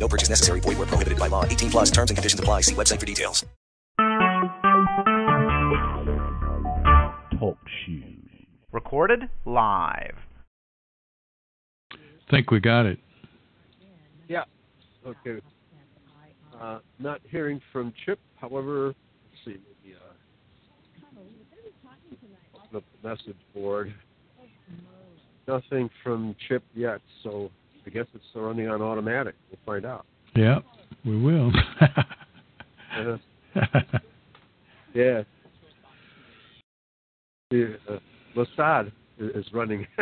No purchase necessary. Void where prohibited by law. 18 plus terms and conditions apply. See website for details. Talk shoes. Recorded live. Think we got it. Yeah. Okay. Uh, not hearing from Chip. However, let's see. Maybe, uh, open up the message board. Nothing from Chip yet, so I guess it's running on automatic. We'll find out. Yeah, we will. Uh, yeah. The, uh, is is running.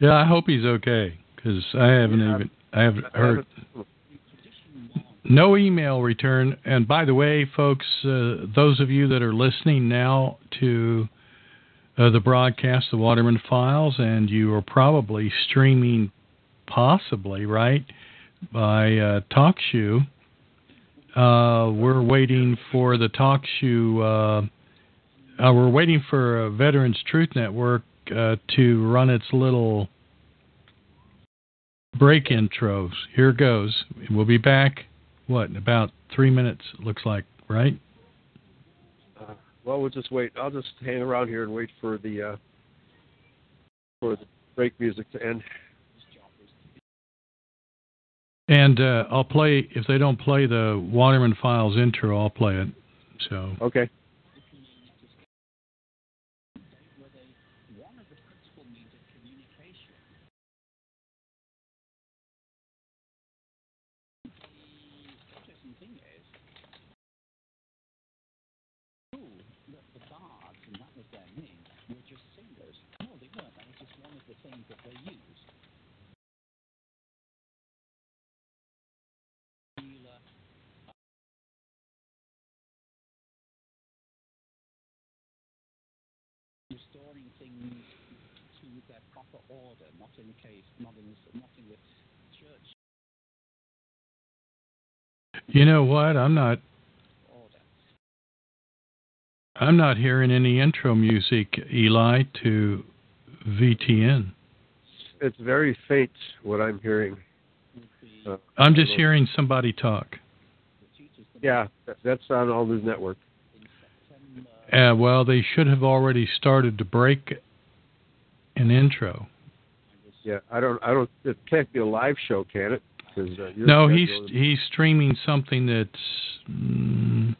yeah, I hope he's okay because I haven't Yeah. even I haven't I heard haven't- no email return. And by the way, folks, uh, those of you that are listening now to uh, the broadcast, the Waterman Files, and you are probably streaming, possibly right by uh, TalkShoe. Uh, we're waiting for the TalkShoe. Uh, uh, we're waiting for uh, Veterans Truth Network uh, to run its little break intros. Here goes. We'll be back. What about three minutes? Looks like right. Well, we'll just wait. I'll just hang around here and wait for the uh, for the break music to end. And uh, I'll play if they don't play the Waterman Files intro. I'll play it. So Okay. Restoring things to their proper order, not in case, not in, not in the church you know what? I'm not. order. I'm not hearing any intro music, Eli, to VTN. It's very faint what I'm hearing. Uh, I'm just hearing somebody talk. yeah, that's on All News Network. Uh, well, they should have already started to break an intro. Yeah, I don't, I don't. It can't be a live show, can it? uh, No, he's he's streaming something that's mm,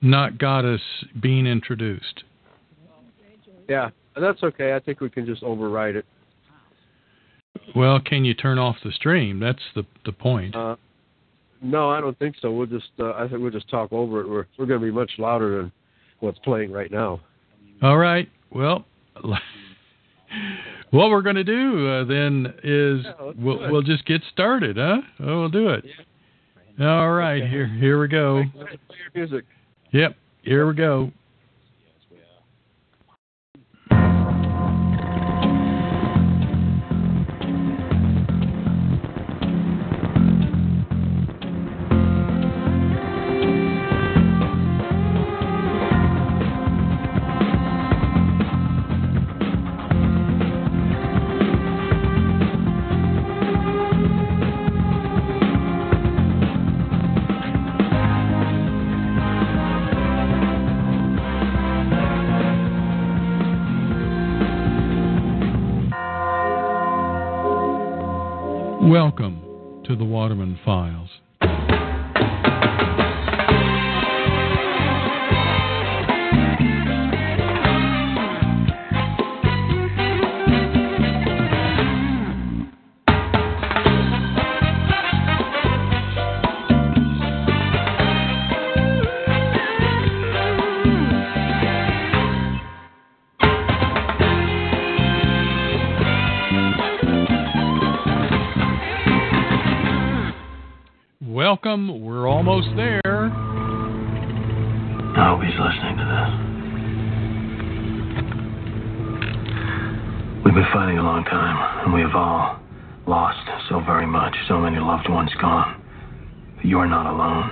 not got us being introduced. Yeah, that's okay. I think we can just override it. Well, can you turn off the stream? That's the the point. Uh, no, I don't think so. We'll just, uh, I think we'll just talk over it. We're we're going to be much louder than what's playing right now. All right. Well, what we're going to do uh, then is Yeah, we'll we'll just get started, huh? Oh, we'll do it. All right. Okay. Here here we go. Play your music. Yep. Here we go. Welcome to the Waterman Files. We're almost there. I hope he's listening to this. We've been fighting a long time, and we have all lost so very much, so many loved ones gone. But you are not alone.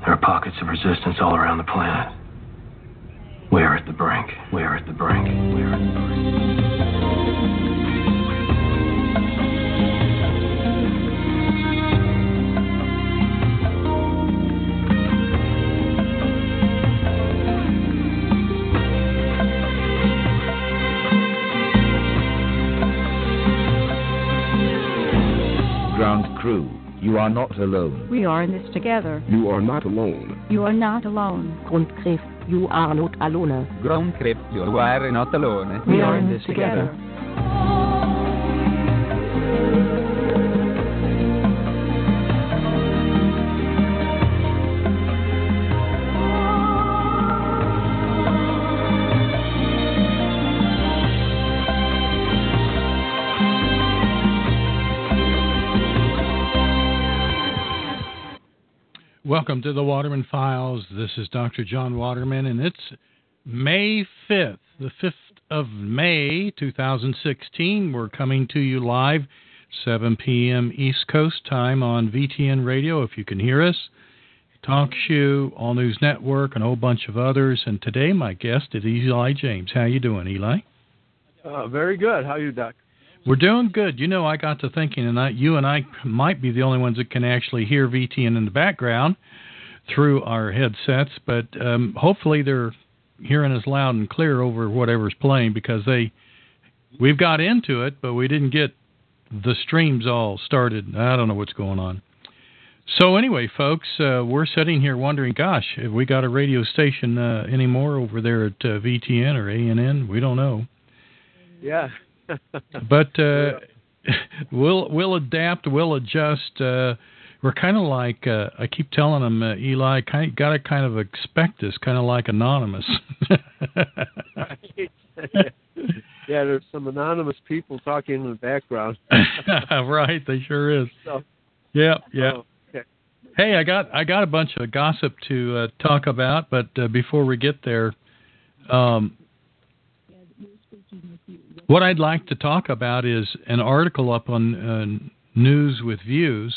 There are pockets of resistance all around the planet. We are at the brink. We are at the brink. We are at the brink. Ground crew, you are not alone. We are in this together. You are not alone. You are not alone. Ground crew, you are not alone. Ground crew, you are not alone. We, we are in this together. together. Welcome to the Waterman Files. This is Dr. John Waterman, and it's May 5th, the 5th of May, 2016. We're coming to you live, 7 p.m. East Coast time on VTN Radio, if you can hear us. TalkShoe, All News Network, and a whole bunch of others. And today, my guest is Eli James. How you doing, Eli? Uh, very good. How you, Doc? We're doing good. You know, I got to thinking, and I, you and I might be the only ones that can actually hear VTN in the background through our headsets, but um, hopefully they're hearing us loud and clear over whatever's playing because they we've got into it, but we didn't get the streams all started. I don't know what's going on. So anyway, folks, uh, we're sitting here wondering, gosh, have we got a radio station uh, anymore over there at uh, VTN or ANN? We don't know. Yeah. but uh, we'll we'll adapt, we'll adjust. Uh, we're kind of like uh, I keep telling them, uh, Eli, kind of, got to kind of expect this, kind of like anonymous. yeah, there's some anonymous people talking in the background. right, they sure is. So, yeah, yeah. Oh, okay. Hey, I got I got a bunch of gossip to uh, talk about, but uh, before we get there, um, what I'd like to talk about is an article up on uh, News with Views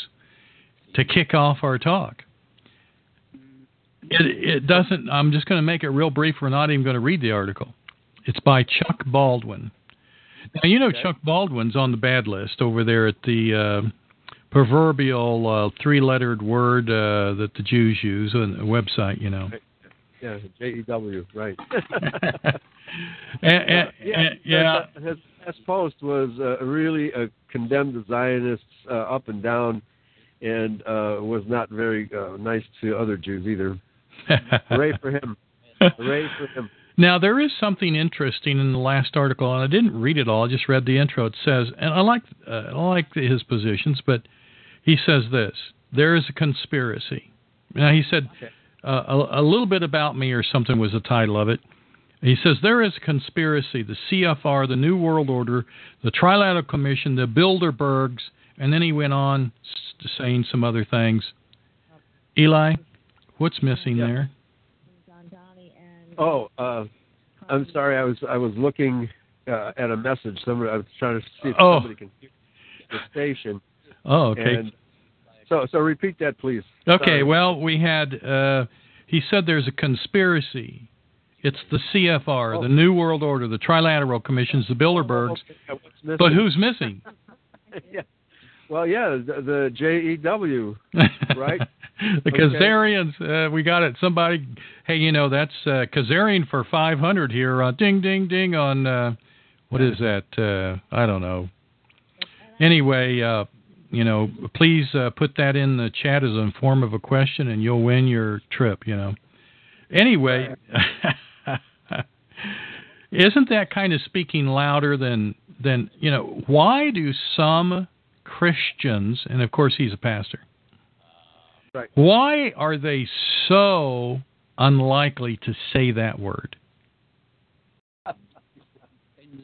to kick off our talk. It, it doesn't. I'm just going to make it real brief. We're not even going to read the article. It's by Chuck Baldwin. Now you know okay. Chuck Baldwin's on the bad list over there at the uh, proverbial uh, three-lettered word uh, that the Jews use on the website. You know. Yeah, J E W, right. and, and, yeah, and, yeah. His last post was uh, really uh, condemned the Zionists uh, up and down, and uh, was not very uh, nice to other Jews either. Hooray for him! Hooray for him! Now there is something interesting in the last article, and I didn't read it all. I just read the intro. It says, and I like uh, I like his positions, but he says this: there is a conspiracy. Now he said. Okay. Uh, a, a, little bit about me or something was the title of it. He says there is a conspiracy, the CFR, the New World Order, the Trilateral Commission, the Bilderbergs, and then he went on saying some other things. Eli, what's missing yeah. there? Oh, uh, I'm sorry. I was I was looking uh, at a message. Somebody I was trying to see if oh. somebody can hear the station. Oh, okay. And so so repeat that, please. Okay. Sorry. Well, we had. Uh, he said there's a conspiracy. It's the CFR, oh. the New World Order, the Trilateral Commissions, the Bilderbergs. Oh, okay. But who's missing? yeah. Well, yeah, the, the JEW, right? the Okay. Khazarians, uh, we got it. Somebody, hey, you know that's uh, Khazarian for 500 here. Uh, ding, ding, ding on uh, what is that? Uh, I don't know. Anyway, uh, you know, please uh, put that in the chat as a form of a question, and you'll win your trip. You know. Anyway, isn't that kind of speaking louder than than you know? Why do some Christians, and of course he's a pastor, Right. why are they so unlikely to say that word?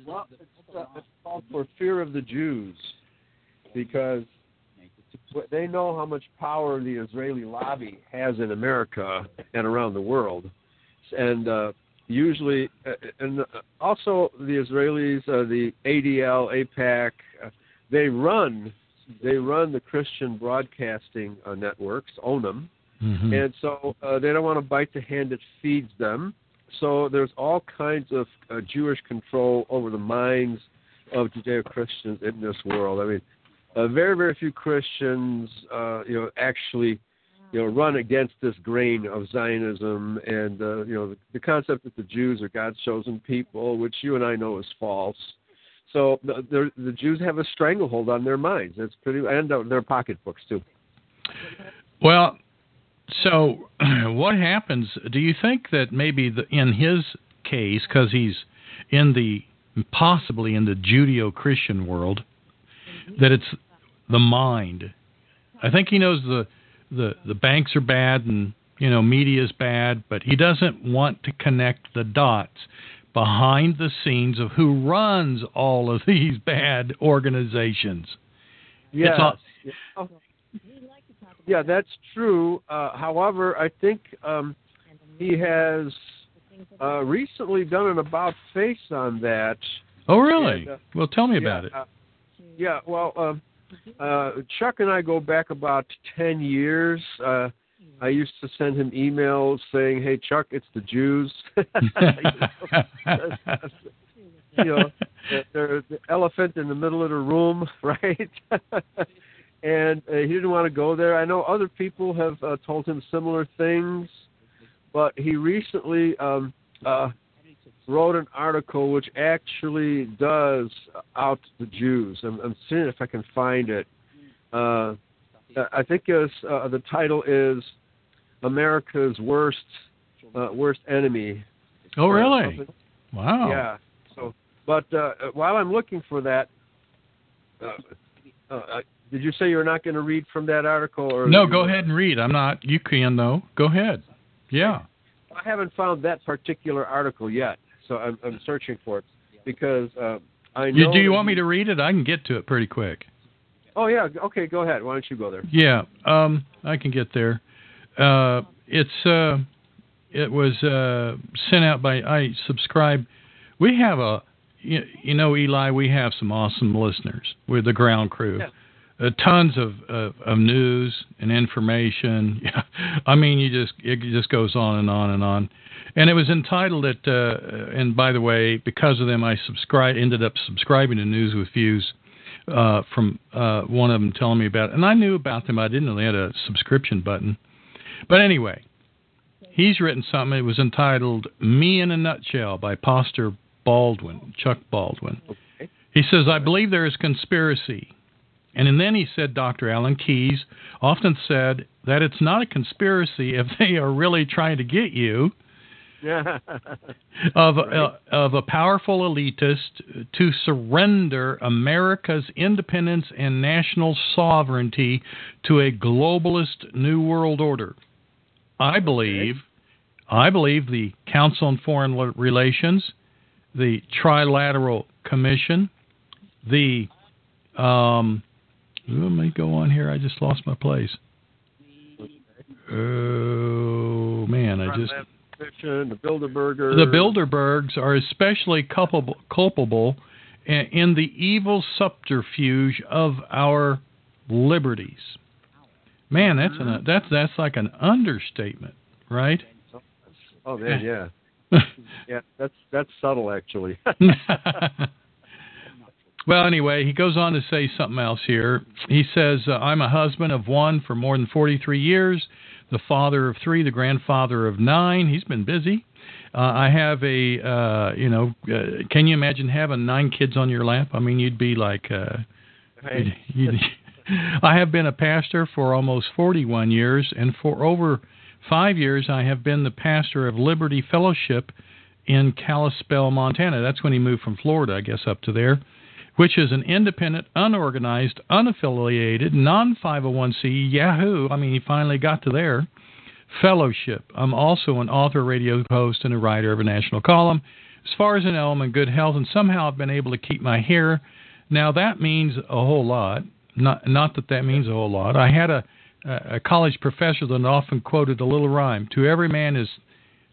Well, it's, uh, it's called for fear of the Jews, because they know how much power the Israeli lobby has in America and around the world, and uh, usually, uh, and also the Israelis, uh, the ADL, AIPAC, uh, they run they run the Christian broadcasting uh, networks, own them, Mhm. and so uh, they don't want to bite the hand that feeds them. So there's all kinds of uh, Jewish control over the minds of Judeo-Christians in this world. I mean, uh, very very few Christians, uh, you know, actually, you know, run against this grain of Zionism and uh, you know the, the concept that the Jews are God's chosen people, which you and I know is false. So the, the, Jews have a stranglehold on their minds. It's pretty and their pocketbooks too. Well, so what happens? Do you think that maybe the, in his case, because he's in the possibly in the Judeo-Christian world, that it's the mind? I think he knows the the the banks are bad and you know media is bad, but he doesn't want to connect the dots behind the scenes of who runs all of these bad organizations. Yes. All- Yeah. Yeah, that's true. Uh, however, I think um, he has uh, recently done an about face on that. oh, really? And, uh, well, tell me yeah, about it. Yeah, well, um, uh, Chuck and I go back about 10 years. Uh, I used to send him emails saying, "Hey, Chuck, it's the Jews." you know, they're- they're the elephant in the middle of the room, right? and uh, he didn't want to go there. I know other people have uh, told him similar things, but he recently um, uh, wrote an article which actually does out the Jews. I'm, I'm seeing if I can find it. Uh, I think it's, uh, the title is America's worst uh, worst enemy. oh, really? something. Wow. Yeah. So, but uh, while I'm looking for that, uh, uh, uh, did you say you're not going to read from that article? Or No, go ahead and read. I'm not. You can though. Go ahead. Yeah. I haven't found that particular article yet, so I'm, I'm searching for it because uh, I know. You, do you want me to read it? I can get to it pretty quick. Oh yeah. Okay, go ahead. Why don't you go there? Yeah, um, I can get there. Uh, it's uh, it was uh, sent out by I subscribe. We have a you, you know Eli. We have some awesome listeners. We're the ground crew. Uh, tons of, of of news and information. I mean, you just it just goes on and on and on. And it was entitled it. Uh, and by the way, because of them, I subscribe ended up subscribing to News with Views uh, from uh, one of them telling me about it. And I knew about them. I didn't they had a subscription button. But anyway, he's written something. It was entitled Me in a Nutshell by Pastor Baldwin, Chuck Baldwin. He says, I believe there is conspiracy. And then he said, Dr. Alan Keyes often said that it's not a conspiracy if they are really trying to get you of uh, of a powerful elitist to surrender America's independence and national sovereignty to a globalist new world order. I believe I believe the Council on Foreign Relations, the Trilateral Commission, the um let me go on here. I just lost my place. Oh man, I just the Bilderberger. the Bilderbergs are especially culpable, culpable in, in the evil subterfuge of our liberties. Man, that's an that's that's like an understatement, right? Oh man, yeah. yeah, that's that's subtle actually. well, anyway, he goes on to say something else here. He says, uh, "I'm a husband of one for more than 43 years, the father of three, the grandfather of nine. He's been busy. Uh, I have a, uh, you know, uh, can you imagine having nine kids on your lap? I mean, you'd be like, uh, you'd, you'd, I have been a pastor for almost 41 years, and for over five years, I have been the pastor of Liberty Fellowship in Kalispell, Montana. That's when he moved from Florida, I guess, up to there, which is an independent, unorganized, unaffiliated, non 501c Yahoo. I mean, he finally got to there. Fellowship. I'm also an author, radio host, and a writer of a national column. As far as I know, I'm in good health, and somehow I've been able to keep my hair. Now, that means a whole lot. not not that that means a whole lot. I had a a college professor that often quoted a little rhyme: "To every man is,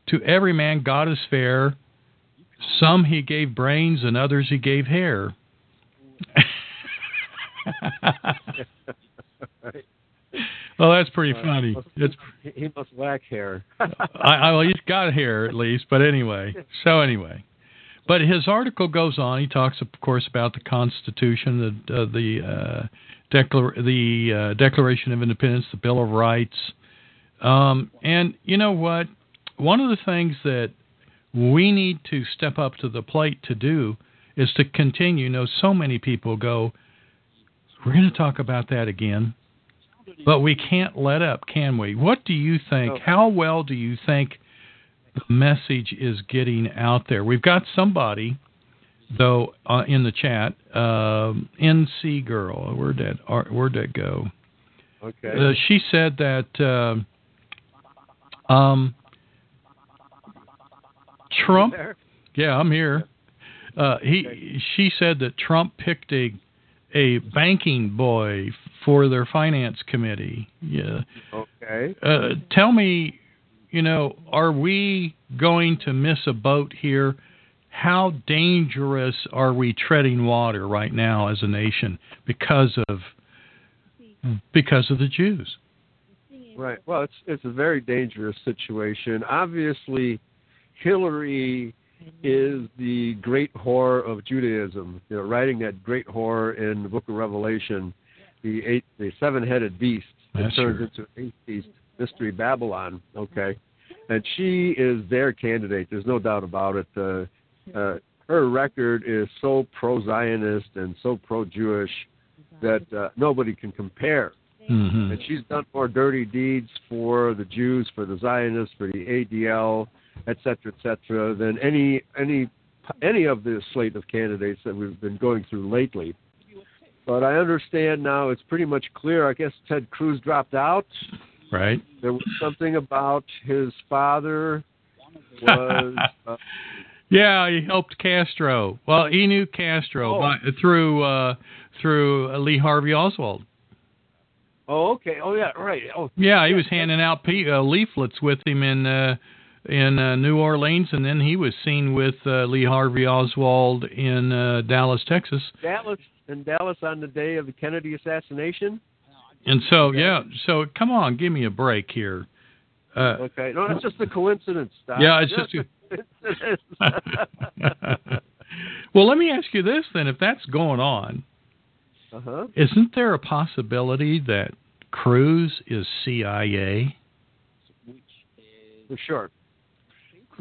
to every man God is fair. Some he gave brains, and others he gave hair." Well, that's pretty Uh, funny. must- It's he- he must lack hair. I, I well, he's got hair at least, but anyway. So anyway, but his article goes on. He talks, of course, about the Constitution, the uh, the uh, declar- the uh, Declaration of Independence, the Bill of Rights, um, and you know what? One of the things that we need to step up to the plate to do is to continue. You know, so many people go, "We're going to talk about that again." But we can't let up, can we? What do you think? No. How well do you think the message is getting out there? We've got somebody, though, uh, in the chat. Um, NC girl, where'd that uh, where'd that go? Okay. Uh, she said that um um, Trump. Yeah, I'm here. Uh, he she said that Trump picked a a banking boy for their finance committee. Yeah. Okay. Uh, tell me, you know, are we going to miss a boat here? How dangerous are we treading water right now as a nation because of because of the Jews? Right. Well, it's it's a very dangerous situation. Obviously, Hillary is the great whore of Judaism. You know, writing that great whore in the Book of Revelation, the eight, the seven-headed beast that That's turns true. into eight beast mystery Babylon. Okay, and she is their candidate. There's no doubt about it. Uh, uh, her record is so pro-Zionist and so pro-Jewish that uh, nobody can compare. Mm-hmm. And she's done more dirty deeds for the Jews, for the Zionists, for the ADL, et cetera, et cetera, than any any any of the slate of candidates that we've been going through lately. But I understand now it's pretty much clear. I guess Ted Cruz dropped out. Right. There was something about his father was uh, Yeah, he helped Castro. Well, he knew Castro Oh. by, through uh, through uh, Lee Harvey Oswald. oh okay oh yeah right oh Yeah, he was handing out pe- uh, leaflets with him in uh, in uh, New Orleans, and then he was seen with uh, Lee Harvey Oswald in uh, Dallas, Texas. Dallas in Dallas on the day of the Kennedy assassination. And so, yeah, so come on, give me a break here. Uh, Okay, no, that's just a coincidence. Doc. Yeah, it's just a coincidence. well, let me ask you this then: if that's going on, uh-huh. isn't there a possibility that Cruz is CIA? For sure.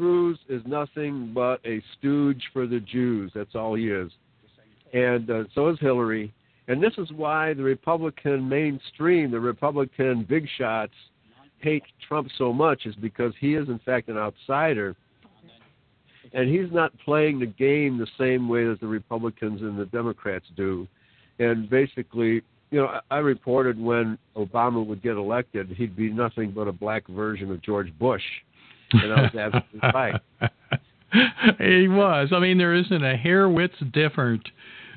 Cruz is nothing but a stooge for the Jews. That's all he is. And uh, so is Hillary. And this is why the Republican mainstream, the Republican big shots, hate Trump so much, is because he is, in fact, an outsider. And he's not playing the game the same way that the Republicans and the Democrats do. And basically, you know, I I reported when Obama would get elected, he'd be nothing but a black version of George Bush. And I was absolutely right. he was. I mean, there isn't a hair width different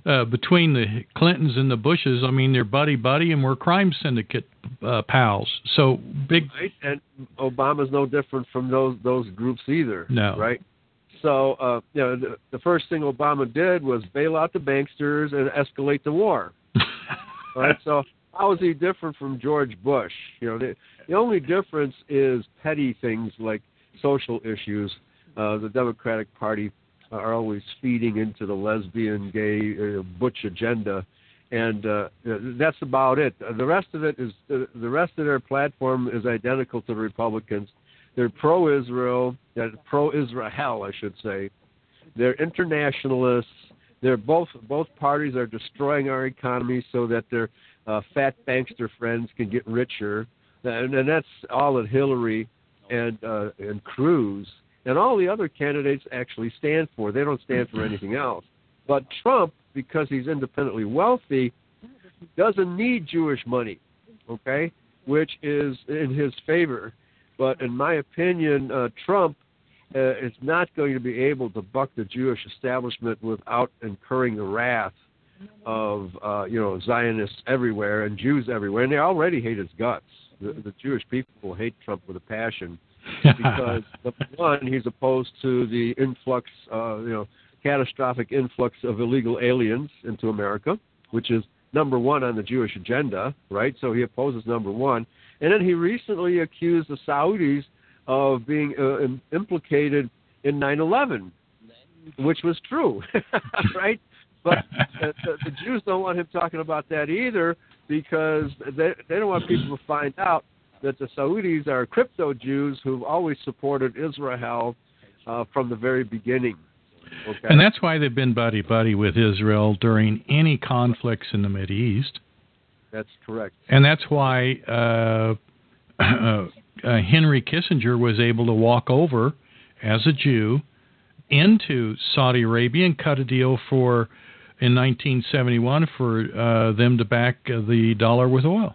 uh, between the Clintons and the Bushes. I mean, they're buddy buddy, and we're crime syndicate uh, pals. So big. Right? And Obama's no different from those those groups either. No. Right? So, uh, you know, the, the first thing Obama did was bail out the banksters and escalate the war. right? So, how is he different from George Bush? You know, the, the only difference is petty things like social issues. Uh, the Democratic Party are always feeding into the lesbian, gay, uh, butch agenda, and uh, that's about it. The rest of it is uh, the rest of their platform is identical to the Republicans. They're pro-Israel, they're pro-Israel, I should say. They're internationalists. They're both both parties are destroying our economy so that their uh, fat bankster friends can get richer, and, and that's all that Hillary and uh, and Cruz and all the other candidates actually stand for. They don't stand for anything else. But Trump, because he's independently wealthy, doesn't need Jewish money, okay, which is in his favor. But in my opinion, uh, Trump uh, is not going to be able to buck the Jewish establishment without incurring the wrath of uh, you know Zionists everywhere and Jews everywhere, and they already hate his guts. The, the Jewish people hate Trump with a passion because number one, he's opposed to the influx, uh, you know, catastrophic influx of illegal aliens into America, which is number one on the Jewish agenda, right? So he opposes number one, and then he recently accused the Saudis of being uh, im- implicated in 9/11, which was true, right? But the, the, the Jews don't want him talking about that either because they they don't want people to find out that the Saudis are crypto Jews who've always supported Israel uh, from the very beginning. Okay. And that's why they've been buddy buddy with Israel during any conflicts in the Mid East. That's correct. And that's why uh, uh, Henry Kissinger was able to walk over as a Jew into Saudi Arabia and cut a deal for in 1971 for uh, them to back uh, the dollar with oil.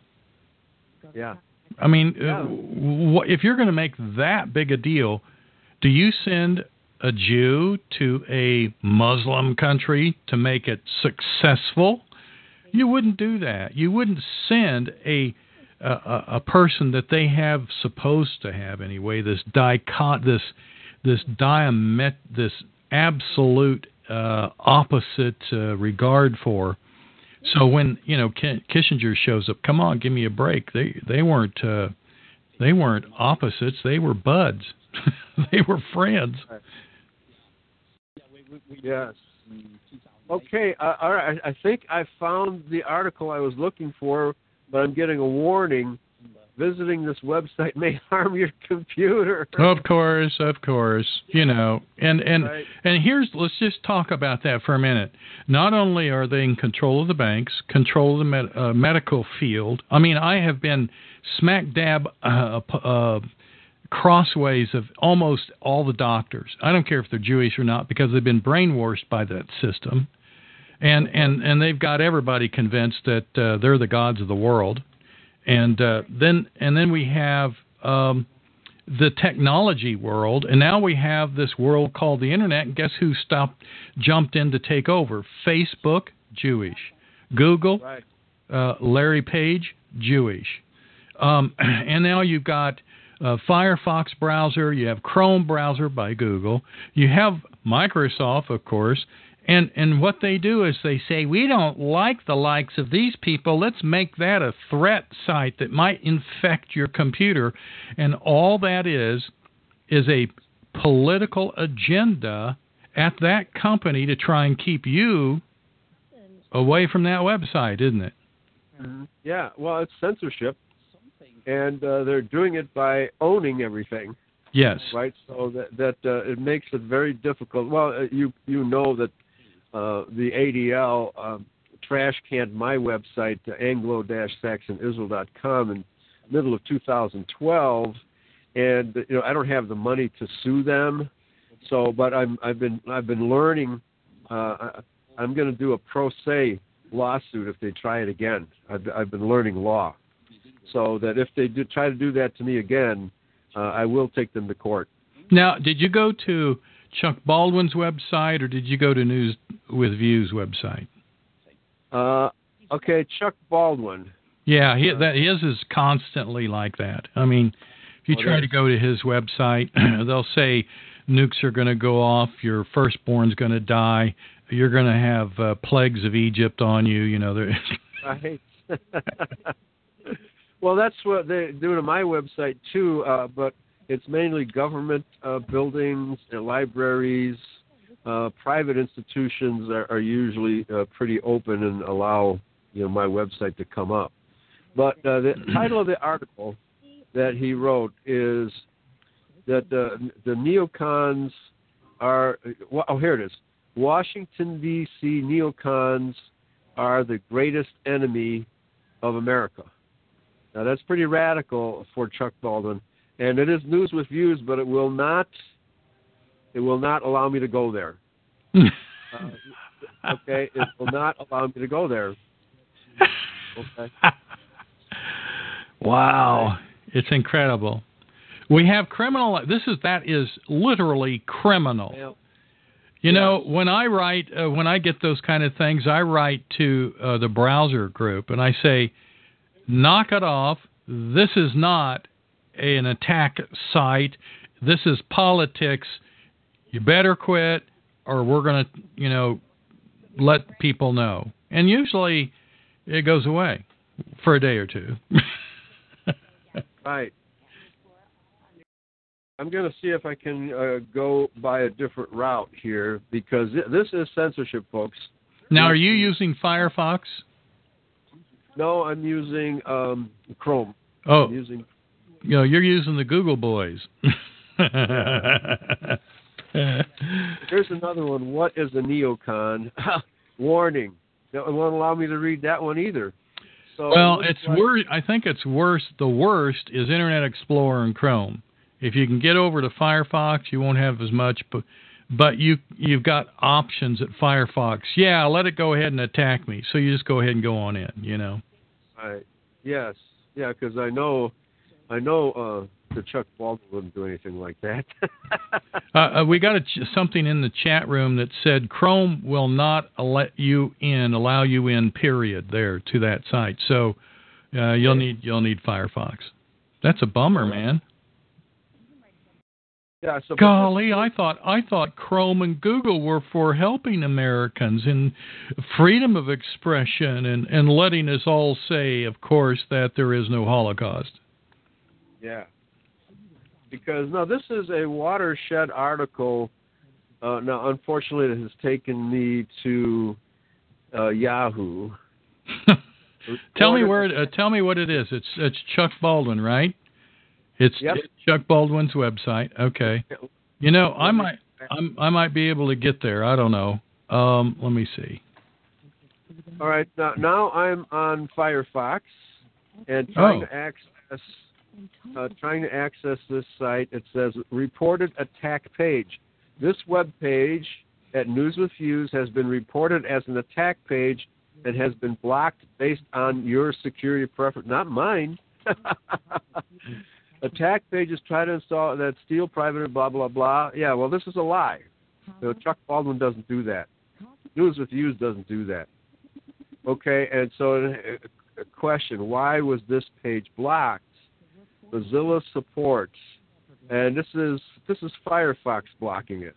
Yeah. I mean, yeah. uh, if you're going to make that big a deal, do you send a Jew to a Muslim country to make it successful? You wouldn't do that. You wouldn't send a a, a person that they have supposed to have anyway. This dicot this this diamet this absolute uh, opposite uh, regard for. So when you know Kissinger shows up, come on, give me a break. They they weren't uh, they weren't opposites. They were buds. they were friends. Yes. Okay. Uh, all right. I think I found the article I was looking for, but I'm getting a warning visiting this website may harm your computer. Of course, of course. You know, and and right. and here's let's just talk about that for a minute. Not only are they in control of the banks, control of the med, uh, medical field. I mean, I have been smack dab uh, uh, crossways of almost all the doctors. I don't care if they're Jewish or not because they've been brainwashed by that system. And and and they've got everybody convinced that uh, they're the gods of the world and uh, then and then we have um, the technology world, and now we have this world called the internet. And guess who stopped, jumped in to take over? Facebook, Jewish. Google, right. uh, Larry Page, Jewish. Um, and now you've got uh, Firefox browser, you have Chrome browser by Google, you have Microsoft, of course, and and what they do is they say we don't like the likes of these people. Let's make that a threat site that might infect your computer. And all that is is a political agenda at that company to try and keep you away from that website, isn't it? Mm-hmm. Yeah, well, it's censorship, and uh, they're doing it by owning everything. Yes. Right. So that that uh, it makes it very difficult. Well, uh, you you know that uh, the ADL um, trash canned my website, uh, anglo-saxonisrael.com, in middle of 2012, and you know I don't have the money to sue them. So, but I'm I've been I've been learning. Uh, I'm going to do a pro se lawsuit if they try it again. I've, I've been learning law, so that if they do try to do that to me again, uh, I will take them to court. Now, did you go to Chuck Baldwin's website, or did you go to News with Views website? Uh, okay, Chuck Baldwin. Yeah, he, that his is constantly like that. I mean, if you oh, try to go to his website, they'll say nukes are going to go off, your firstborn's going to die, you're going to have uh, plagues of Egypt on you. You know, right. well, that's what they do to my website too. Uh, but it's mainly government uh, buildings and libraries. Uh, private institutions are, are usually uh, pretty open and allow you know my website to come up. But uh, the title of the article that he wrote is that uh, the neocons are. Oh, here it is. Washington D.C. neocons are the greatest enemy of America. Now that's pretty radical for Chuck Baldwin and it is news with views, but it will not it will not allow me to go there. uh, okay, it will not allow me to go there. Okay. Wow, it's incredible. We have criminal. This is that is literally criminal. You know, when I write, uh, when I get those kind of things, I write to uh, the browser group and I say, knock it off. This is not an attack site. This is politics. You better quit, or we're going to, you know, let people know. And usually it goes away for a day or two. right. I'm going to see if I can uh, go by a different route here because this is censorship, folks. Now, are you using Firefox? No, I'm using um, Chrome. Oh, I'm using. You know, you're using the Google boys. Here's another one. What is a neocon? Warning. It won't allow me to read that one either. So well, it it's like, worse. I think it's worse. The worst is Internet Explorer and Chrome. If you can get over to Firefox, you won't have as much, but but you you've got options at Firefox. Yeah, let it go ahead and attack me. So you just go ahead and go on in. You know. Right. Yes. Yeah, because I know, I know uh, that Chuck Baldwin wouldn't do anything like that. uh, uh, we got a ch- something in the chat room that said Chrome will not let you in, allow you in. Period. There to that site. So uh, you'll need you'll need Firefox. That's a bummer, man. Yeah, so Golly, I thought I thought Chrome and Google were for helping Americans in freedom of expression and, and letting us all say, of course, that there is no Holocaust. Yeah. Because no, this is a watershed article. Uh, now, unfortunately, it has taken me to uh, Yahoo. tell me where. Uh, tell me what it is. It's it's Chuck Baldwin, right? It's, yep. it's Chuck Baldwin's website. Okay. You know, I might I'm, I might be able to get there. I don't know. Um, let me see. All right. Now, now I'm on Firefox and trying oh. to access uh, trying to access this site. It says reported attack page. This web page at News with Views has been reported as an attack page and has been blocked based on your security preference, not mine. attack pages try to install that steal private blah blah blah. Yeah, well, this is a lie. Know, Chuck Baldwin doesn't do that. News with Views doesn't do that. Okay, and so a question: Why was this page blocked? Mozilla supports, and this is this is Firefox blocking it.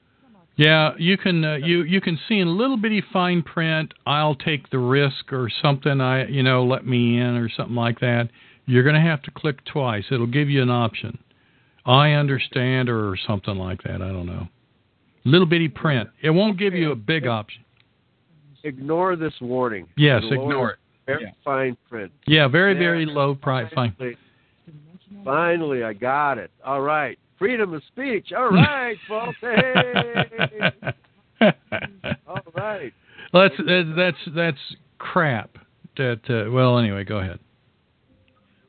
Yeah, you can uh, you you can see in little bitty fine print. I'll take the risk or something. I you know let me in or something like that you're going to have to click twice. It'll give you an option. I understand or something like that. I don't know. Little bitty print. It won't give you a big option. Ignore this warning. Yes, ignore it. Very yeah. fine print. Yeah, very, very low price. Fine. Finally, I got it. All right. Freedom of speech. All right, folks. Hey. All right. Well, that's that's that's crap. That uh, well, anyway, go ahead.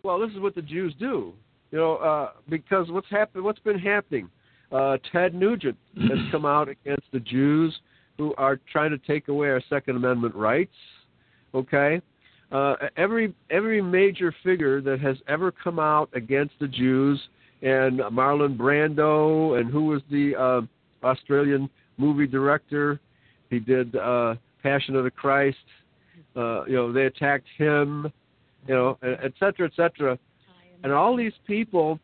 Well, this is what the Jews do, you know, uh, because what's happened, what's been happening. Uh, Ted Nugent has come out against the Jews who are trying to take away our Second Amendment rights. Okay, uh, every every major figure that has ever come out against the Jews, and Marlon Brando, and who was the uh, Australian movie director? He did uh, Passion of the Christ. Uh, you know, they attacked him you know, et cetera, et cetera. And all these people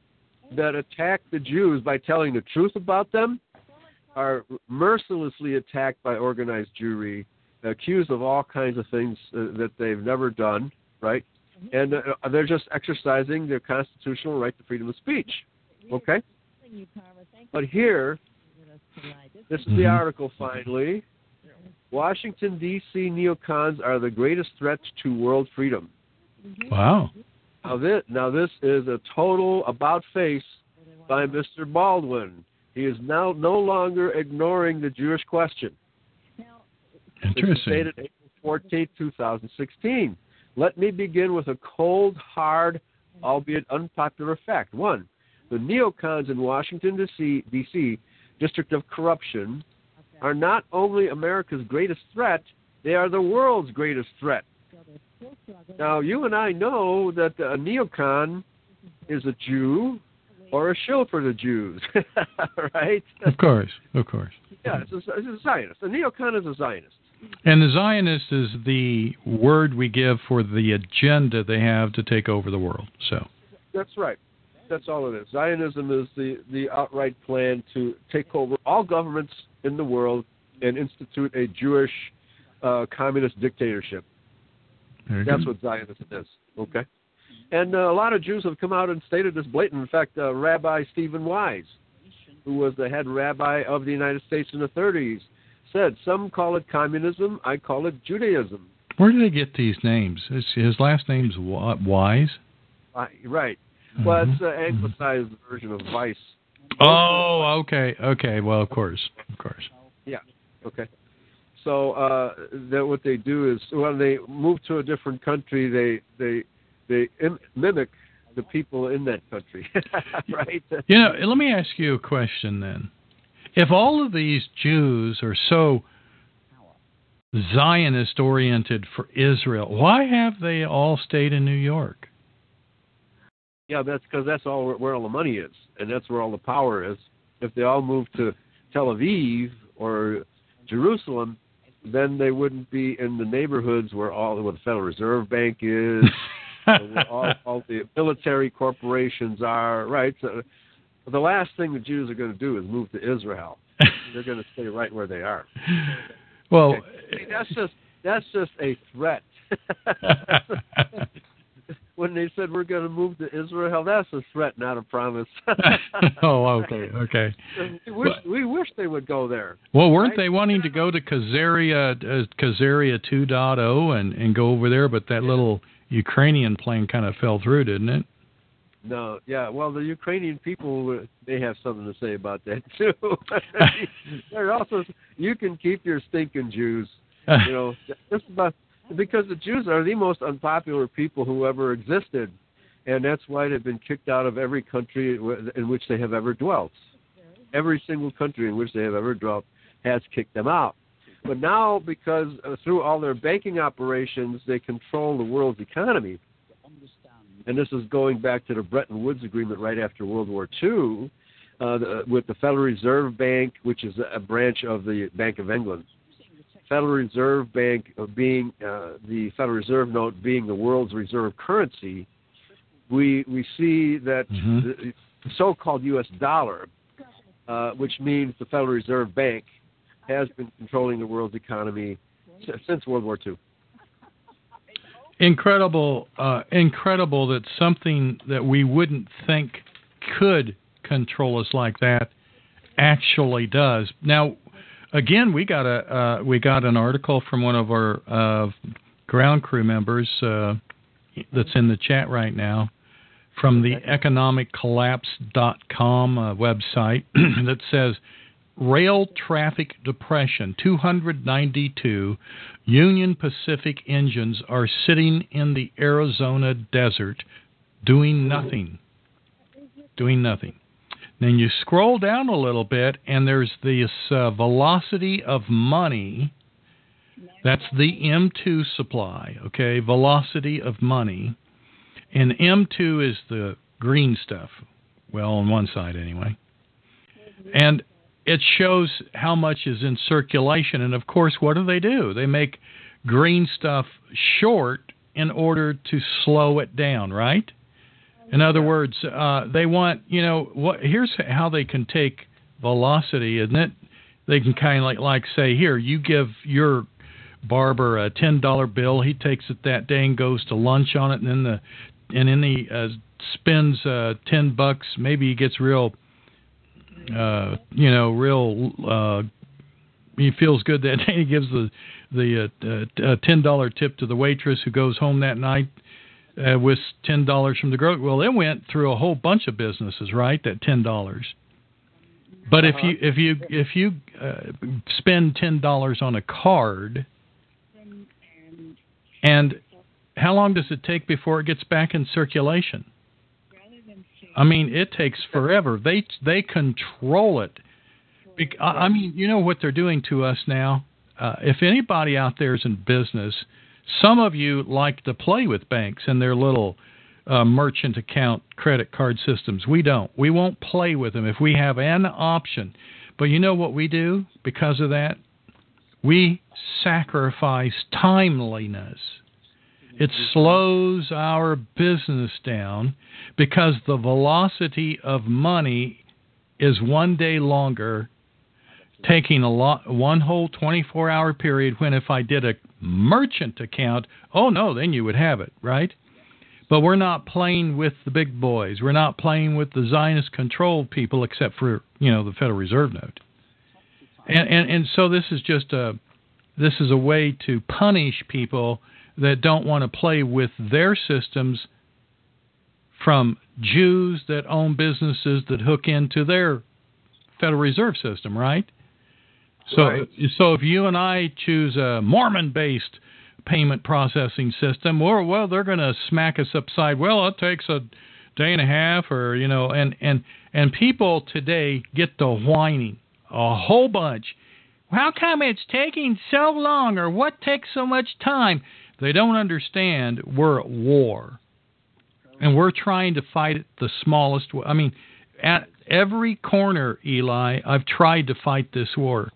that attack the Jews by telling the truth about them are mercilessly attacked by organized Jewry, accused of all kinds of things uh, that they've never done, right? And uh, uh, they're just exercising their constitutional right to freedom of speech, okay? But here, this is the mm-hmm. article finally. Washington, D.C. neocons are the greatest threat to world freedom. Wow. Now this, now this is a total about face by Mr. Baldwin. He is now no longer ignoring the Jewish question. Interesting. Dated April 14, 2016. Let me begin with a cold, hard, albeit unpopular fact. One, the neocons in Washington, D.C., D.C., District of Corruption, are not only America's greatest threat, they are the world's greatest threat. Now, you and I know that a neocon is a Jew or a shill for the Jews, right? Of course, of course. Yeah, it's a, it's a Zionist. A neocon is a Zionist. And the Zionist is the word we give for the agenda they have to take over the world. So that's right. That's all it is. Zionism is the the outright plan to take over all governments in the world and institute a Jewish uh, communist dictatorship. That's what Zionism is. Okay. And uh, a lot of Jews have come out and stated this blatant. In fact, uh, Rabbi Stephen Wise, who was the head rabbi of the United States in the 30s, said, Some call it communism, I call it Judaism. Where do they get these names? His, his last name's Wise? Uh, right. Mm-hmm. Well, it's an anglicized mm-hmm. version of Vice. Oh, okay, okay. Well, of course, of course. Yeah. Okay. So uh, that what they do is when they move to a different country, they they they Im- mimic the people in that country, right? You know, let me ask you a question then. If all of these Jews are so Zionist oriented for Israel, why have they all stayed in New York? Yeah, that's because that's all where all the money is, and that's where all the power is. If they all moved to Tel Aviv or Jerusalem, then they wouldn't be in the neighborhoods where all where the Federal Reserve Bank is, all, all the military corporations are. Right. So the last thing the Jews are going to do is move to Israel. They're going to stay right where they are. Well, okay. that's just that's just a threat. when they said we're going to move to Israel, that's a threat, not a promise. oh, okay, okay. We wish, we wish they would go there. Well, weren't right? they wanting to go to Khazaria, uh, Khazaria 2.0 and and go over there? But that little Ukrainian plane kind of fell through, didn't it? No, yeah. Well, the Ukrainian people they have something to say about that too. They're also you can keep your stinking Jews. You know, just about because the Jews are the most unpopular people who ever existed, and that's why they've been kicked out of every country in which they have ever dwelt. Every single country in which they have ever dwelt has kicked them out. But now, because uh, through all their banking operations, they control the world's economy. And this is going back to the Bretton Woods Agreement right after World War II uh, the, with the Federal Reserve Bank, which is a branch of the Bank of England. Federal Reserve Bank being uh, the Federal Reserve note being the world's reserve currency, we we see that mm-hmm. the so-called U.S. dollar, uh, which means the Federal Reserve Bank, has been controlling the world's economy since World War II. Incredible, uh, incredible that something that we wouldn't think could control us like that actually does. Now, again, we got a uh, we got an article from one of our uh, ground crew members uh, that's in the chat right now from the economiccollapse.com uh, website that says rail traffic depression 292 Union Pacific engines are sitting in the Arizona desert doing nothing doing nothing then you scroll down a little bit, and there's this uh, velocity of money. That's the M2 supply, okay? Velocity of money. And M2 is the green stuff. Well, on one side, anyway. And it shows how much is in circulation. And of course, what do they do? They make green stuff short in order to slow it down, right? In other words, uh, they want you know what? Here's how they can take velocity, isn't it? They can kind of like like say, here, you give your barber a ten dollar bill. He takes it that day and goes to lunch on it, and then the and then he uh, spends uh, ten bucks. Maybe he gets real, uh, you know, real. Uh, he feels good that day. He gives the the uh, uh, ten dollar tip to the waitress who goes home that night uh, with ten dollars from the grocery. Well, it went through a whole bunch of businesses, right? That ten dollars. But if you if you if you uh, spend ten dollars on a card, and how long does it take before it gets back in circulation? I mean, it takes forever. They they control it. I mean, you know what they're doing to us now. Uh, if anybody out there is in business, some of you like to play with banks and their little uh, merchant account credit card systems. We don't. We won't play with them if we have an option. But you know what we do because of that? We sacrifice timeliness. It slows our business down because the velocity of money is one day longer, taking a lot one whole 24 hour period. When if I did a merchant account, oh no, then you would have it, right? But we're not playing with the big boys. We're not playing with the Zionist controlled people, except for you know the Federal Reserve note. And and and so this is just a this is a way to punish people that don't want to play with their systems from Jews that own businesses that hook into their Federal Reserve System, right? So, right. so if you and I choose a Mormon-based payment processing system, or well, they're going to smack us upside. Well, it takes a day and a half, or you know, and and and people today get to whining a whole bunch. How come it's taking so long, or what takes so much time? They don't understand we're at war and we're trying to fight it the smallest way. I mean, at every corner, Eli, I've tried to fight this war.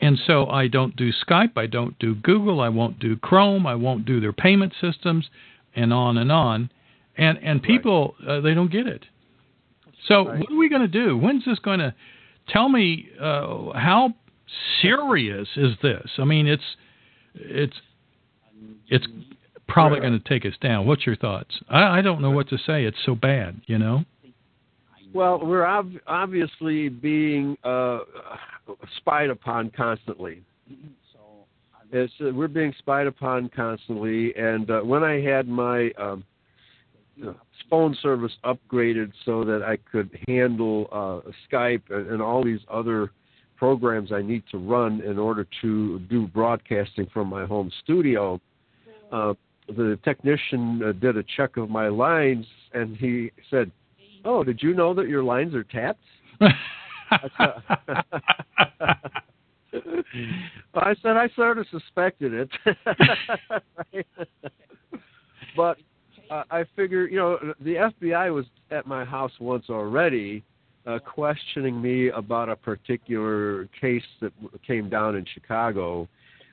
And so I don't do Skype, I don't do Google, I won't do Chrome, I won't do their payment systems, and on and on. And and people uh, they don't get it. So right. what are we going to do? When's this going to tell me uh, how serious is this? I mean, it's it's it's probably going to take us down. What's your thoughts? I, I don't know what to say. It's so bad, you know. Well, we're ob- obviously being uh, spied upon constantly. It's, uh, we're being spied upon constantly, and uh, when I had my um, phone service upgraded so that I could handle uh, Skype and, and all these other programs I need to run in order to do broadcasting from my home studio, uh, the technician uh, did a check of my lines, and he said, "Oh, did you know that your lines are tapped?" I said I sort of suspected it, but uh, I figure, you know, the FBI was at my house once already, uh, questioning me about a particular case that came down in Chicago,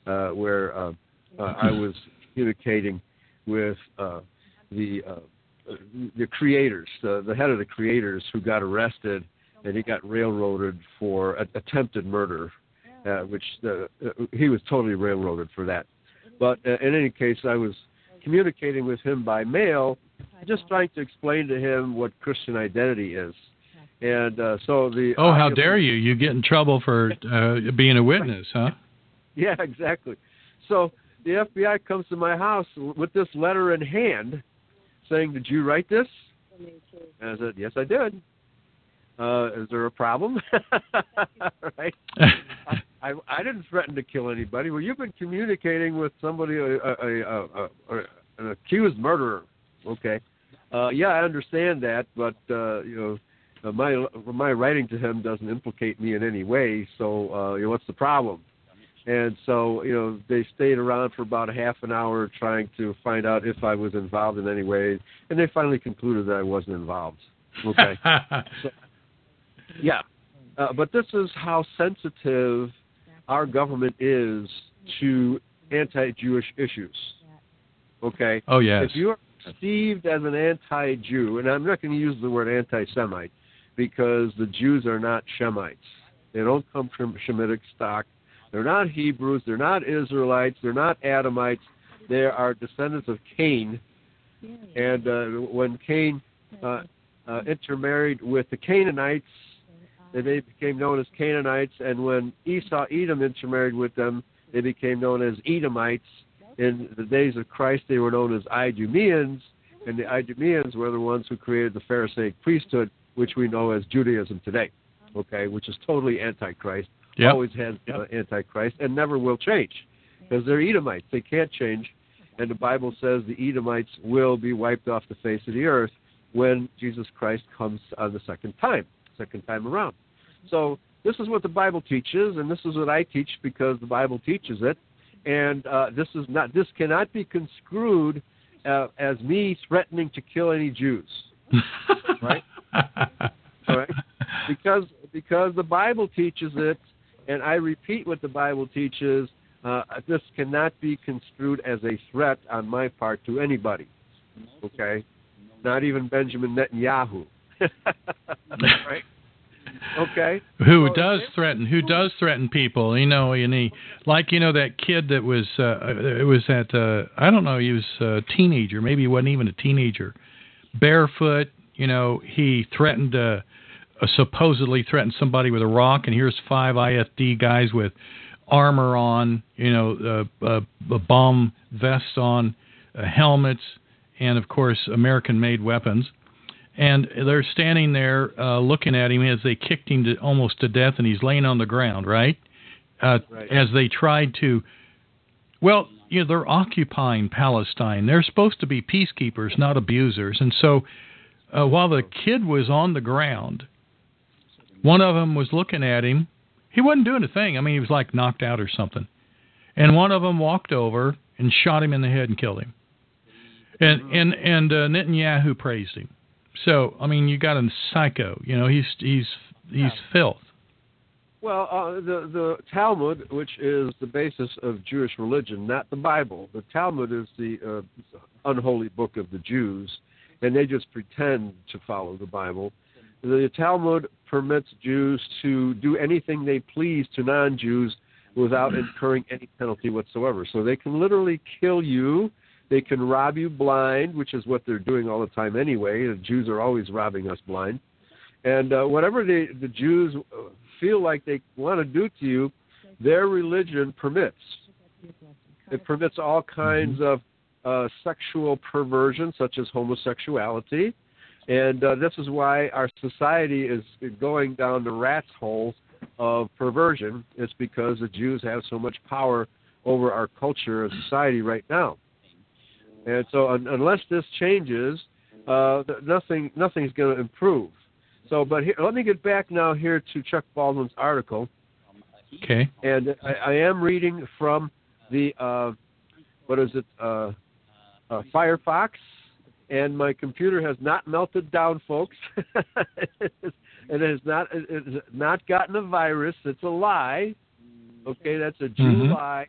uh, where uh, uh, I was communicating with uh, the uh, the creators, the, the head of the creators, who got arrested, and he got railroaded for a, attempted murder, uh, which uh, he was totally railroaded for that. But uh, in any case, I was communicating with him by mail, just trying to explain to him what Christian identity is. And uh, so the oh, how dare you! You get in trouble for uh, being a witness, huh? Yeah, exactly. So the FBI comes to my house with this letter in hand saying, Did you write this? And I said, Yes, I did. Uh, is there a problem? right? I, I didn't threaten to kill anybody. Well, you've been communicating with somebody, a, a, a, an accused murderer. Okay. Uh, yeah, I understand that, but uh, you know, uh, my my writing to him doesn't implicate me in any way. So, uh, you know, what's the problem? And so, you know, they stayed around for about a half an hour trying to find out if I was involved in any way, and they finally concluded that I wasn't involved. Okay. so, yeah, uh, but this is how sensitive our government is to anti-Jewish issues. Okay. Oh yes. If you are perceived as an anti-Jew, and I'm not going to use the word anti-Semite because the Jews are not Shemites. They don't come from Shemitic stock they're not Hebrews. They're not Israelites. They're not Adamites. They are descendants of Cain. And uh, when Cain uh, uh, intermarried with the Canaanites, they became known as Canaanites. And when Esau, Edom intermarried with them, they became known as Edomites. In the days of Christ, they were known as Idumeans. And the Idumeans were the ones who created the Pharisaic priesthood, which we know as Judaism today, okay, which is totally antichrist yep. always has yep. uh, antichrist and never will change because they're Edomites. They can't change, and the Bible says the Edomites will be wiped off the face of the earth when Jesus Christ comes on the second time, second time around. So this is what the Bible teaches, and this is what I teach because the Bible teaches it. And uh, this is not this cannot be construed uh, as me threatening to kill any Jews. right? Right? Because because the Bible teaches it, and I repeat what the Bible teaches. Uh, this cannot be construed as a threat on my part to anybody. Okay, not even Benjamin Netanyahu. right? Okay. Who so, does threaten? Who does threaten people? You know, and he, like you know that kid that was uh, it was at uh, I don't know he was a teenager maybe he wasn't even a teenager, barefoot. You know he threatened uh, uh, supposedly threatened somebody with a rock, and here's five IFD guys with armor on, you know, uh, uh, bomb vests on, uh, helmets, and of course American-made weapons and they're standing there uh, looking at him as they kicked him to, almost to death, and he's laying on the ground, right? Uh, right. As they tried to, well, you know, they're occupying Palestine. They're supposed to be peacekeepers, not abusers. And so, uh, while the kid was on the ground, one of them was looking at him. He wasn't doing a thing. I mean, he was like knocked out or something. And one of them walked over and shot him in the head and killed him. And and and uh, Netanyahu praised him. So I mean, you got a psycho. You know, he's he's he's yeah. filth. Well, uh, the the Talmud, which is the basis of Jewish religion, not the Bible. The Talmud is the uh, unholy book of the Jews, and they just pretend to follow the Bible. The Talmud permits Jews to do anything they please to non-Jews without incurring any penalty whatsoever. So they can literally kill you they can rob you blind, which is what they're doing all the time anyway. The Jews are always robbing us blind. And uh, whatever they, the Jews uh, feel like they want to do to you, their religion permits. It permits all kinds of uh, sexual perversion, such as homosexuality. And uh, this is why our society is going down the rat's hole of perversion. It's because the Jews have so much power over our culture and society right now. And so, un- unless this changes, uh, nothing nothing's going to improve. So, but here, let me get back now here to Chuck Baldwin's article. Okay. And I, I am reading from the uh, what is it? Uh, uh, Firefox, and my computer has not melted down, folks. it has not it has not gotten a virus. It's a lie. Okay, that's a Jew mm-hmm. lie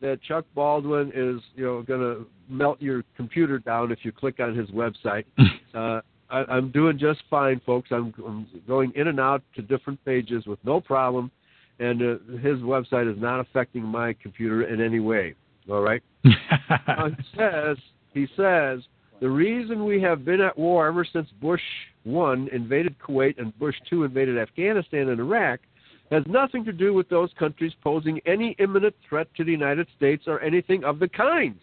that Chuck Baldwin is you know going to melt your computer down if you click on his website. uh, I, I'm doing just fine, folks. I'm, I'm going in and out to different pages with no problem, and uh, his website is not affecting my computer in any way. All right. he says he says the reason we have been at war ever since Bush one invaded Kuwait and Bush two invaded Afghanistan and Iraq has nothing to do with those countries posing any imminent threat to the United States or anything of the kind.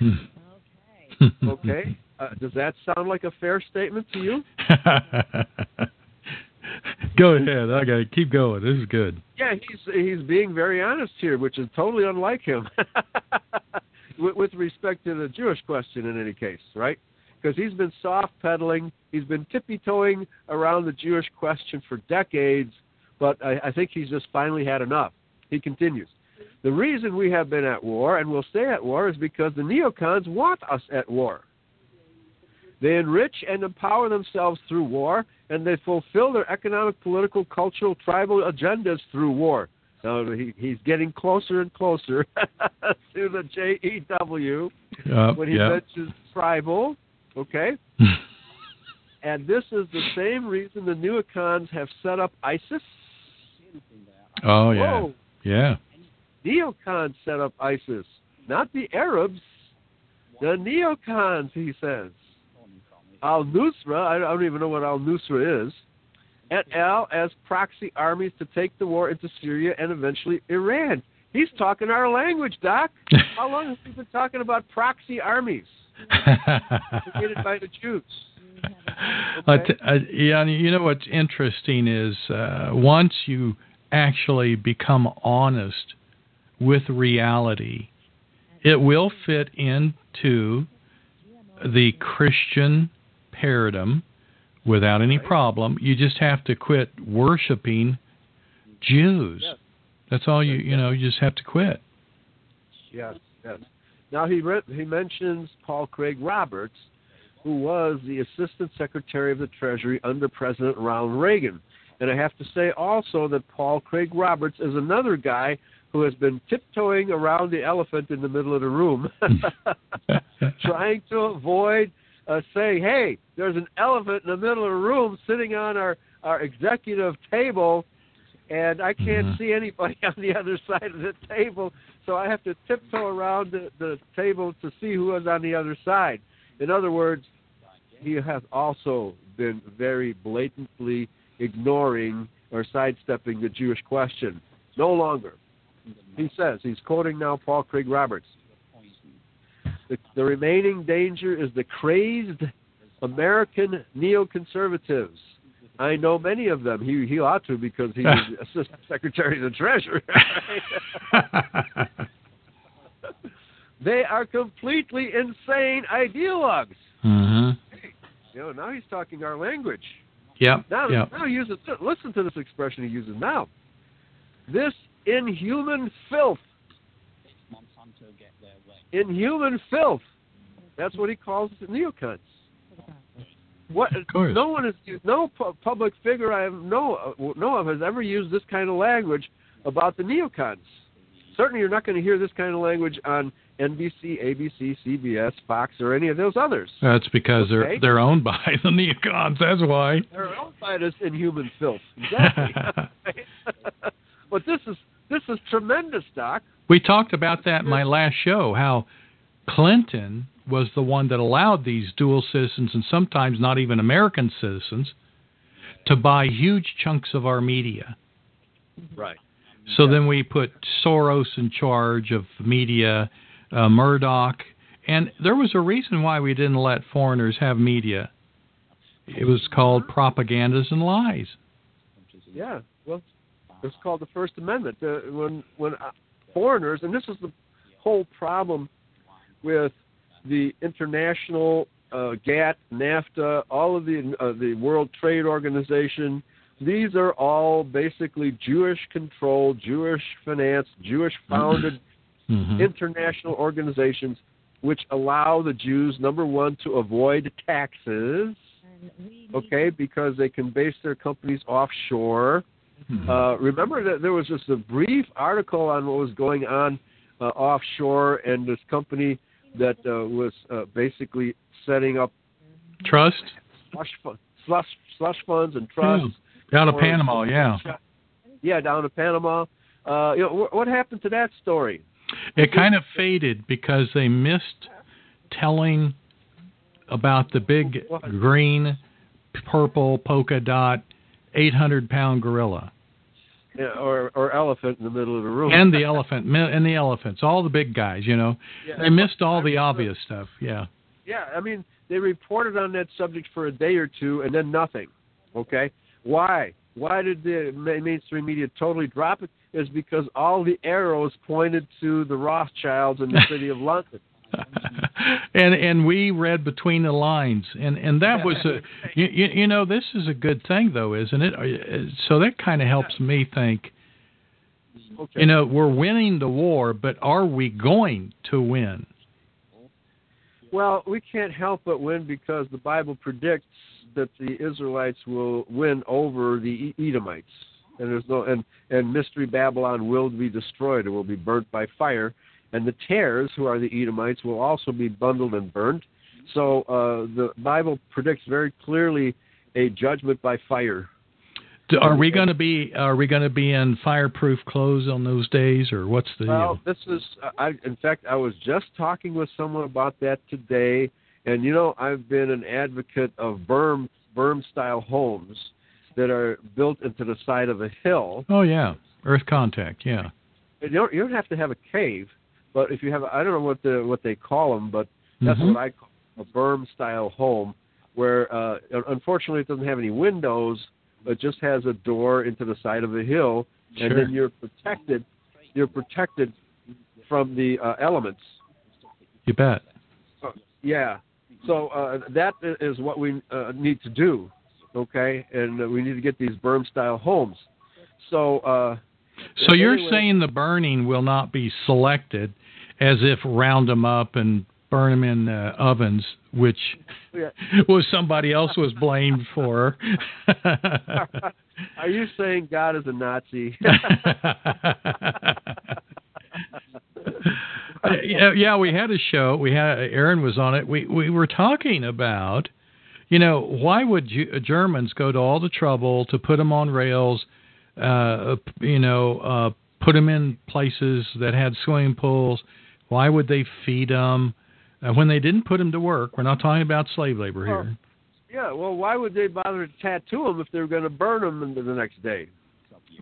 okay. okay. Uh, does that sound like a fair statement to you? Go ahead. I got to keep going. This is good. Yeah, he's he's being very honest here, which is totally unlike him. with, with respect to the Jewish question, in any case, right? Because he's been soft pedaling, he's been tippy toeing around the Jewish question for decades, but I, I think he's just finally had enough. He continues. The reason we have been at war and will stay at war is because the neocons want us at war. They enrich and empower themselves through war, and they fulfill their economic, political, cultural, tribal agendas through war. Now he, he's getting closer and closer to the JEW when he yeah. mentions tribal. Okay, and this is the same reason the neocons have set up ISIS Oh yeah, Whoa. yeah. Neocons set up ISIS, not the Arabs. The neocons, he says. Al Nusra, I don't even know what Al Nusra is, et al. as proxy armies to take the war into Syria and eventually Iran. He's talking our language, Doc. How long has he been talking about proxy armies created by the Jews? Okay. Uh, yeah, you know what's interesting is uh, once you actually become honest with reality, it will fit into the Christian paradigm without any problem. You just have to quit worshiping Jews. That's all you you know. You just have to quit. Yes, yes. Now he re- he mentions Paul Craig Roberts, who was the Assistant Secretary of the Treasury under President Ronald Reagan. And I have to say also that Paul Craig Roberts is another guy who has been tiptoeing around the elephant in the middle of the room, trying to avoid uh, saying, "Hey, there's an elephant in the middle of the room sitting on our our executive table, and I can't Mhm. see anybody on the other side of the table, so I have to tiptoe around the, the table to see who is on the other side." In other words, he has also been very blatantly ignoring or sidestepping the Jewish question. No longer. He says, he's quoting now Paul Craig Roberts. The, the remaining danger is the crazed American neoconservatives. I know many of them. He he ought to because he's Assistant Secretary of the Treasury. they are completely insane ideologues. hmm You know, now he's talking our language. Yep. Now, yep. now he uses. Listen to this expression he uses now. This inhuman filth. Monsanto get their way. Inhuman filth. That's what he calls the neocons. What? No one is. No pu- public figure I know know of has ever used this kind of language about the neocons. Certainly, you're not going to hear this kind of language on NBC, ABC, CBS, Fox, or any of those others. That's because Okay. they're they're owned by the neocons. That's why. They're owned by this inhuman filth. Exactly. but this is this is tremendous, Doc. We talked about that in my last show. How Clinton was the one that allowed these dual citizens and sometimes not even American citizens to buy huge chunks of our media. Right. So then we put Soros in charge of media, uh, Murdoch, and there was a reason why we didn't let foreigners have media. It was called propagandas and lies. Yeah. Well, it's called the First Amendment. Uh, when when uh, foreigners, and this is the whole problem with the international uh, GATT, NAFTA, all of the uh, the World Trade Organization. These are all basically Jewish-controlled, Jewish-financed, Jewish-founded Mhm. international organizations which allow the Jews, number one, to avoid taxes, okay, because they can base their companies offshore. Mhm. Uh, remember that there was just a brief article on what was going on uh, offshore and this company that uh, was uh, basically setting up Trust slush, fund, slush, slush funds and trusts. down to Panama, yeah. Yeah, down to Panama. Uh, you know, wh- what happened to that story? It kind of faded because they missed telling about the big green, purple polka dot, 800 pound gorilla Yeah, or or elephant in the middle of the room. and the elephant and the elephants, all the big guys. You know, Yeah. they missed all the obvious stuff. Yeah. Yeah, I mean, they reported on that subject for a day or two and then nothing. Okay, why? Why did the mainstream media totally drop it? Is because all the arrows pointed to the Rothschilds in the city of London. And and we read between the lines, and and that was a you, you, know this is a good thing though, isn't it? Uh, So that kind of helps me think. Okay. You know, we're winning the war, but are we going to win? Well, we can't help but win because the Bible predicts that the Israelites will win over the Edomites, and there's no and and mystery Babylon will be destroyed; it will be burnt by fire, and the tares, who are the Edomites, will also be bundled and burnt. So uh, the Bible predicts very clearly a judgment by fire. Are we going to be are we going to be in fireproof clothes on those days, or what's the Well, this is, I, in fact, I was just talking with someone about that today, and you know, I've been an advocate of berm berm style homes that are built into the side of a hill. Oh yeah, Earth contact. Yeah. You don't, you don't have to have a cave, but if you have, I don't know what the what they call them, but that's Mhm. what I call a berm style home, where uh, unfortunately it doesn't have any windows, but just has a door into the side of a hill, and then you're protected. You're protected from the uh, elements. You bet. Yeah. So uh, that is what we uh, need to do, okay? And uh, we need to get these berm style homes. So. So you're anyway- saying the burning will not be selected, as if round them up and burn them in uh, ovens, which Yeah. was somebody else was blamed for. Are you saying God is a Nazi? yeah, yeah, we had a show. We had Aaron was on it. We we were talking about, you know, why would Germans go to all the trouble to put them on rails, uh, you know, uh, put them in places that had swimming pools? Why would they feed them uh, when they didn't put them to work? We're not talking about slave labor here. yeah. Well, why would they bother to tattoo them if they were going to burn them the next day?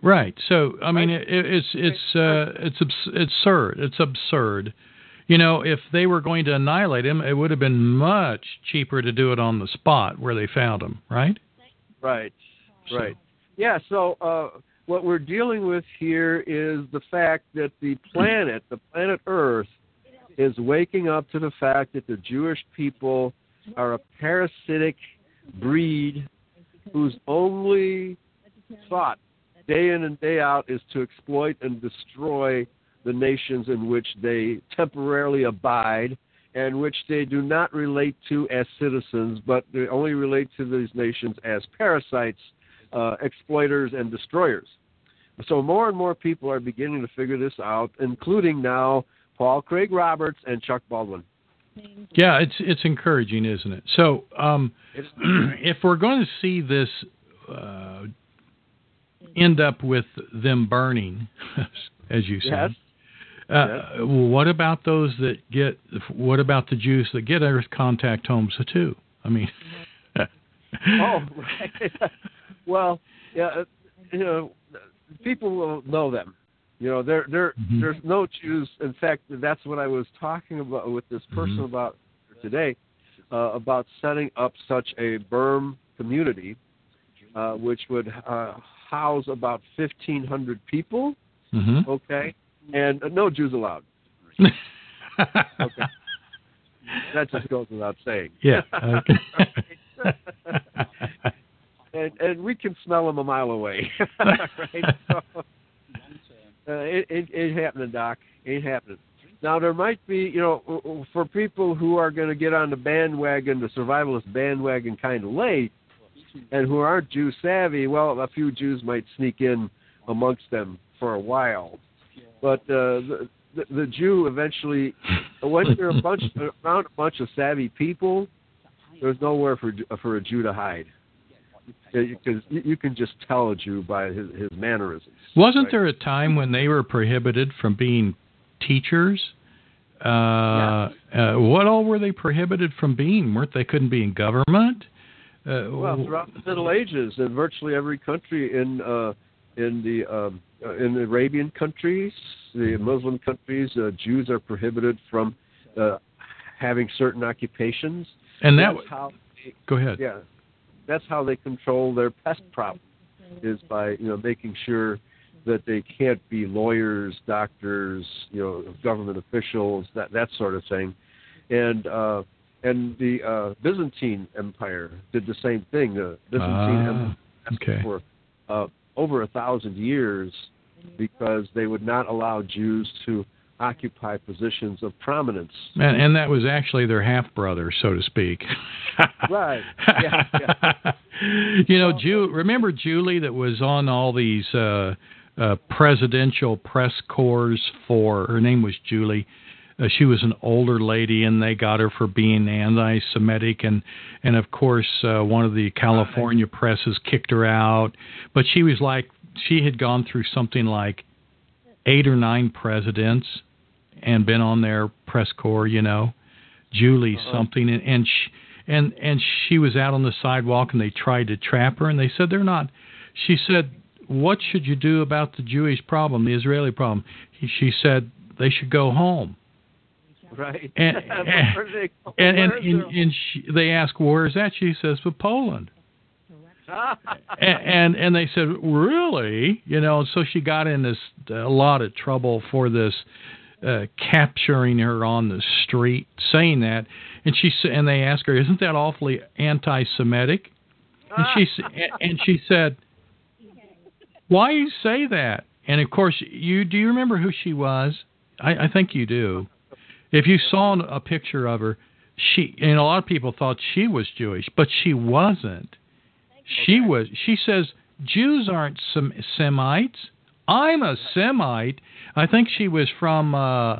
Right. So I mean, it, it's it's uh, it's abs- it's absurd. It's absurd. You know, if they were going to annihilate him, it would have been much cheaper to do it on the spot where they found him. Right. Right. Right. Yeah. So uh, what we're dealing with here is the fact that the planet, the planet Earth, is waking up to the fact that the Jewish people are a parasitic breed whose only thought day in and day out is to exploit and destroy the nations in which they temporarily abide and which they do not relate to as citizens, but they only relate to these nations as parasites, uh, exploiters, and destroyers. So more and more people are beginning to figure this out, including now Paul Craig Roberts and Chuck Baldwin. Yeah, it's it's encouraging, isn't it? So, um, if we're going to see this uh, end up with them burning, as you said, Yes. uh, what about those that get? What about the Jews that get Earth contact homes too? I mean, oh, right. well, yeah, uh, you know, people will know them. You know, there, there, Mhm. there's no Jews. In fact, that's what I was talking about with this person Mhm. about today, uh, about setting up such a berm community, uh, which would uh, house about 1,500 people. mhm. Okay, and uh, no Jews allowed. Okay. That just goes without saying. yeah. Okay. and and we can smell them a mile away. right? So, uh, it, it ain't happening, Doc. Ain't happening. Now there might be, you know, for people who are going to get on the bandwagon, the survivalist bandwagon, kind of late, and who aren't Jew savvy. Well, a few Jews might sneak in amongst them for a while, but uh, the, the the Jew eventually, once you're a bunch around a bunch of savvy people, there's nowhere for for a Jew to hide because you, you can just tell a Jew by his, his mannerisms. Wasn't right? there a time when they were prohibited from being teachers? Uh, uh, what all were they prohibited from being? Weren't they couldn't be in government? Uh, Well, throughout the Middle Ages, in virtually every country in uh, in the um, uh, in the Arabian countries, the Muslim countries, uh, Jews are prohibited from uh, having certain occupations. and that That's how they, go ahead. yeah, that's how they control their pest problem is by you know making sure that they can't be lawyers, doctors, you know, government officials, that that sort of thing, and uh, and the uh, Byzantine Empire did the same thing. The Byzantine Ah, Empire okay. for uh, over a thousand years because they would not allow Jews to occupy positions of prominence. And, and that was actually their half brother, so to speak. Right. Yeah, yeah. you know, Ju- remember Julie that was on all these uh, uh, presidential press corps for. Her name was Julie. Uh, she was an older lady, and they got her for being anti-Semitic, and and of course uh, one of the California presses kicked her out. But she was like, she had gone through something like eight or nine presidents and been on their press corps, you know, Julie Uh-huh. something, and and she, and and she was out on the sidewalk, and they tried to trap her, and they said they're not. She said, "What should you do about the Jewish problem, the Israeli problem?" He, she said they should go home, Right. and and and, and, and she, they asked, "Where is that?" She says, "For Poland." and, and and they said really you know so she got in this a lot of trouble for this uh, capturing her on the street saying that and she and they asked her isn't that awfully anti-semitic and she and she said why you say that and of course you do you remember who she was i i think you do If you saw a picture of her, she and a lot of people thought she was Jewish, but she wasn't. She was. She says Jews aren't Sem- Semites. I'm a Semite. I think she was from uh,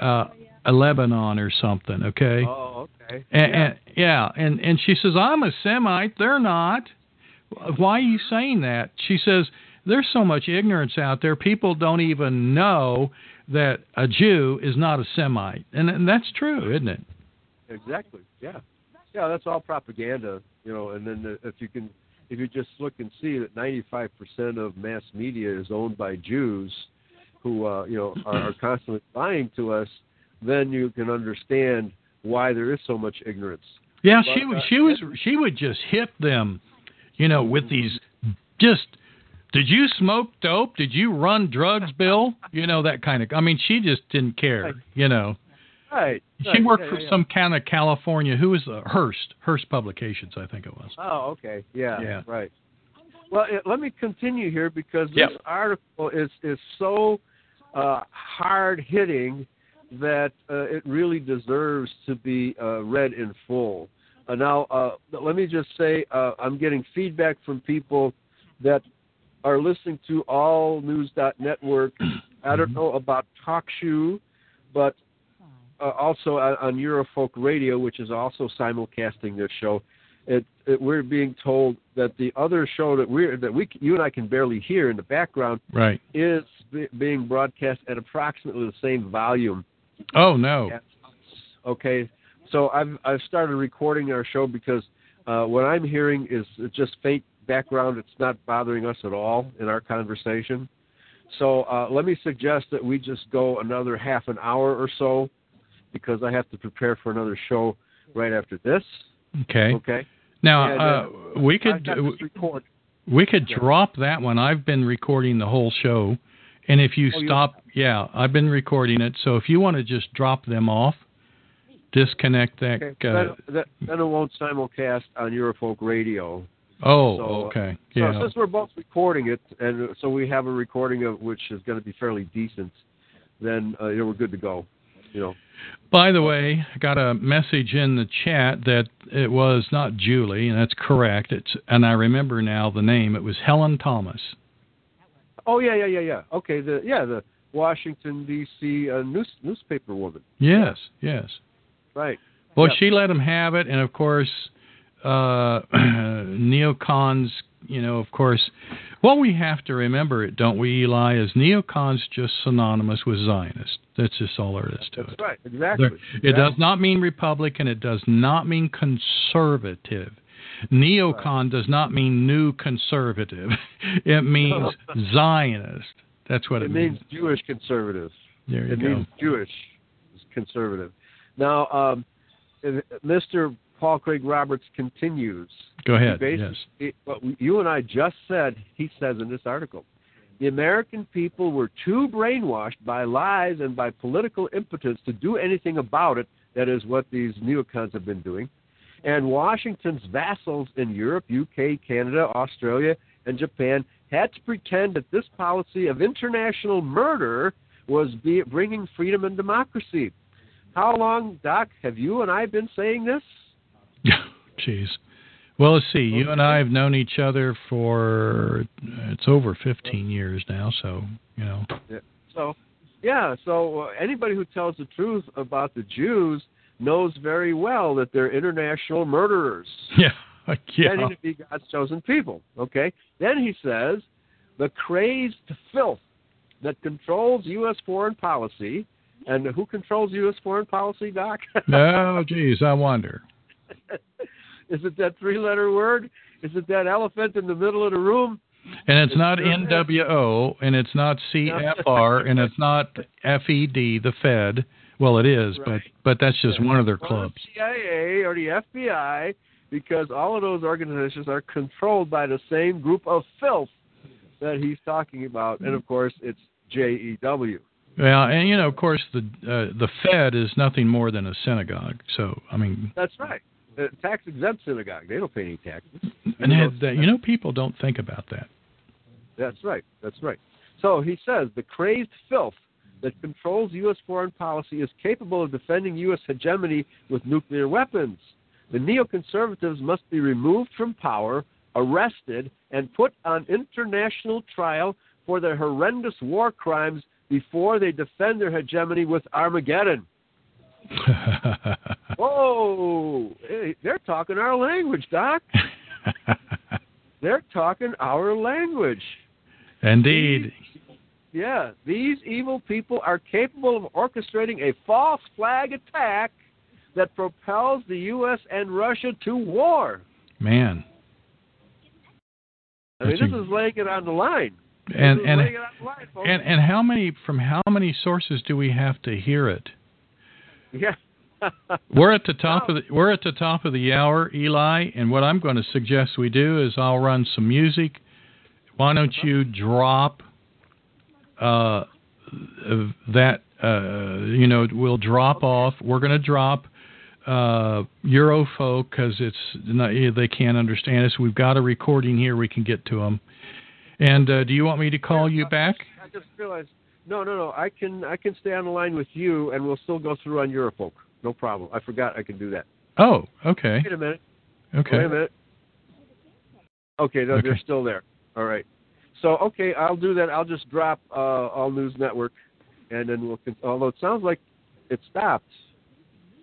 uh, Lebanon or something. Okay. Oh, okay. And, yeah. and yeah, and and she says I'm a Semite. They're not. Why are you saying that? She says there's so much ignorance out there. People don't even know that a Jew is not a Semite, and, and that's true, isn't it? Exactly. Yeah. Yeah, that's all propaganda, you know. And then the, if you can, if you just look and see that 95% of mass media is owned by Jews, who uh, you know are, are constantly lying to us, then you can understand why there is so much ignorance. Yeah, But, she uh, She was. She would just hit them, you know, with these just. Did you smoke dope? Did you run drugs, Bill? You know that kind of. I mean, she just didn't care. You know. Right. She right, worked yeah, for yeah, some kind of California. Who was uh, Hearst? Hearst Publications, I think it was. Oh, okay. Yeah. Yeah. Right. Well, it, let me continue here because this Yep. article is is so uh, hard hitting that uh, it really deserves to be uh, read in full. Uh, now, uh, let me just say uh, I'm getting feedback from people that are listening to All News.network. I don't know about TalkShoe, but uh, also on, on Eurofolk Radio, which is also simulcasting this show. It, it, we're being told that the other show that we that we you and I can barely hear in the background Right. is be, being broadcast at approximately the same volume. Oh no. Okay, so I've I've started recording our show because uh, what I'm hearing is just faint background. It's not bothering us at all in our conversation. So uh, let me suggest that we just go another half an hour or so because I have to prepare for another show right after this. Okay. Okay. Now And, uh, we could record. we could Yeah. drop that one. I've been recording the whole show, and if you Oh, you- stop, yeah, I've been recording it. So if you want to just drop them off, disconnect that. Okay. Uh, then, then, then it won't simulcast on Eurofolk Radio. oh, so, uh, okay. So Yeah. since we're both recording it, and so we have a recording of which is going to be fairly decent, then uh, you know, we're good to go. You know. By the way, I got a message in the chat that it was not Julie, and that's correct. It's and I remember now the name. It was Helen Thomas. Oh yeah, yeah, yeah, yeah. Okay, the yeah the Washington D.C. Uh, news newspaper woman. Yes, yes. Right. Well, Yeah. she let him have it, and of course, uh, neocons. You know, of course, what we have to remember, it don't we, Eli, is neocons just synonymous with Zionist. That's just all there is to it. That's it. right. Exactly. There- It does not mean Republican. It does not mean conservative. Neocon does not mean new conservative. It means Zionist. That's what it, means. it means Jewish conservative. There you it go. means Jewish conservative. Now, um, Mr. Paul Craig Roberts continues. Go ahead. He Yes. What you and I just said, he says in this article. The American people were too brainwashed by lies and by political impotence to do anything about it. That is what these neocons have been doing. And Washington's vassals in Europe, UK, Canada, Australia, and Japan had to pretend that this policy of international murder was be, bringing freedom and democracy. How long, Doc, have you and I been saying this? Jeez. Well, let's see. You and I have known each other for it's over 15 years now, so you know. Yeah. So, yeah. So uh, anybody who tells the truth about the Jews knows very well that they're international murderers, Yeah. Yeah. pretending to be God's chosen people. Okay. Then he says, the crazed filth that controls U.S. foreign policy, and who controls U.S. foreign policy, Doc? Oh, geez, I wonder. Is it that three-letter word? Is it that elephant in the middle of the room? And it's not NWO, and it's not CFR, and it's not FED, the Fed. Well, it is, but but that's just one of their Or clubs. the CIA or the FBI, because all of those organizations are controlled by the same group of filth that he's talking about, and of course, it's JEW. Well, and you know, of course, the uh, the Fed is nothing more than a synagogue. So, I mean, That's right. Tax exempt synagogue. They don't pay any taxes. and had that, you know, people don't think about that. That's right. That's right. So he says the crazed filth that controls U.S. foreign policy is capable of defending U.S. hegemony with nuclear weapons. The neoconservatives must be removed from power, arrested, and put on international trial for their horrendous war crimes before they defend their hegemony with Armageddon. Whoa! Hey, they're talking our language, Doc. they're talking our language. Indeed. These, yeah, these evil people are capable of orchestrating a false flag attack that propels the U.S. and Russia to war. Man. I mean, this is laying it on the line. And and line, and and how many from how many sources do we have to hear it? Yeah. we're at the top of the we're at the top of the hour, Eli, and what I'm going to suggest we do is I'll run some music. Why don't you drop uh, that uh, you know we'll drop off. We're going to drop uh, Eurofolk because it's not, they can't understand us. We've got a recording here. We can get to them. And uh, do you want me to call you back? I just realized. No, no, no. I can I can stay on the line with you, and we'll still go through on Eurofolk. No problem. I forgot I can do that. Oh, okay. Wait a minute. Okay. Wait a minute. Okay, no, Okay. they're still there. All right. So okay, I'll do that. I'll just drop uh, All News Network, and then we'll. Con- although it sounds like it stopped.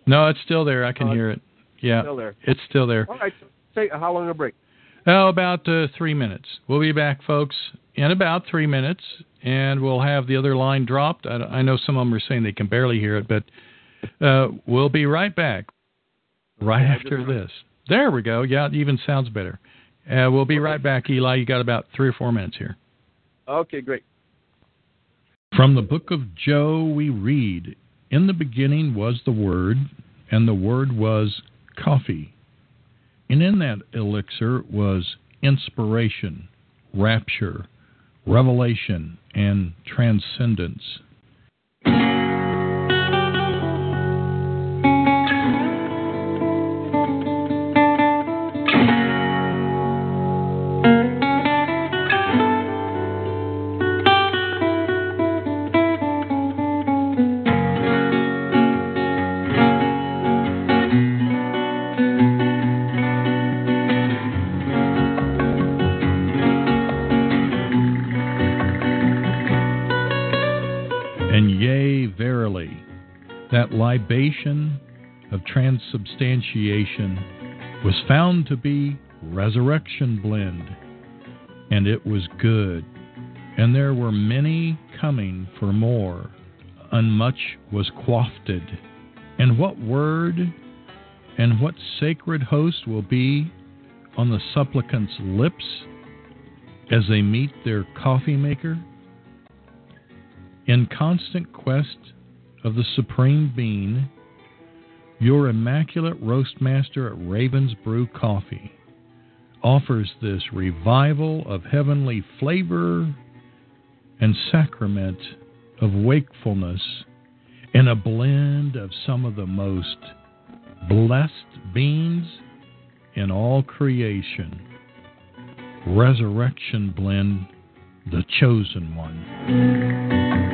No, it's still there. I can Uh, hear it. Yeah, Still there. it's still there. All right. Take how long a break? Oh, about uh, three minutes. We'll be back, folks, in about three minutes, and we'll have the other line dropped. I, I know some of them are saying they can barely hear it, but uh, we'll be right back right Yeah, after this. There we go. Yeah, it even sounds better. Uh, we'll be right back, Eli. You got about three or four minutes here. Okay, great. From the book of Joe, we read In the beginning was the Word, and the Word was coffee. And in that elixir was inspiration, rapture, revelation, and transcendence. Libation of transubstantiation was found to be resurrection blend, and it was good. And there were many coming for more, and much was quaffed. And what word and what sacred host will be on the supplicant's lips as they meet their coffee maker? In constant quest of the supreme being, your immaculate roastmaster at Raven's Brew Coffee offers this revival of heavenly flavor and sacrament of wakefulness in a blend of some of the most blessed beings in all creation. Resurrection Blend, the chosen one.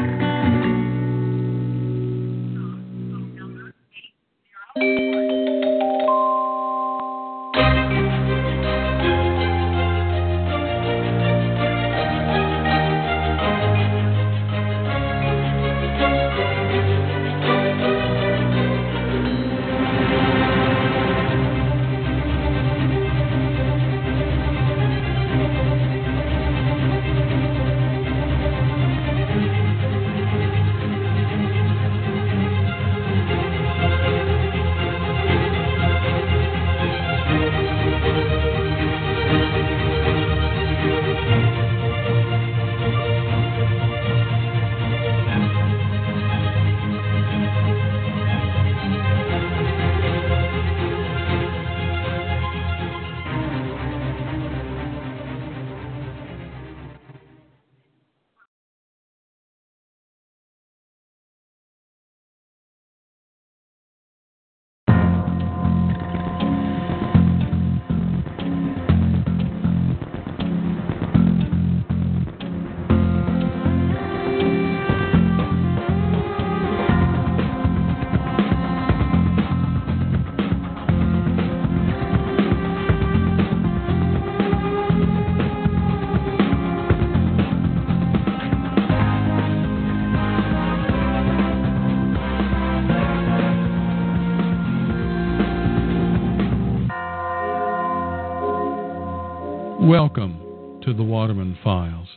Welcome to the Waterman Files.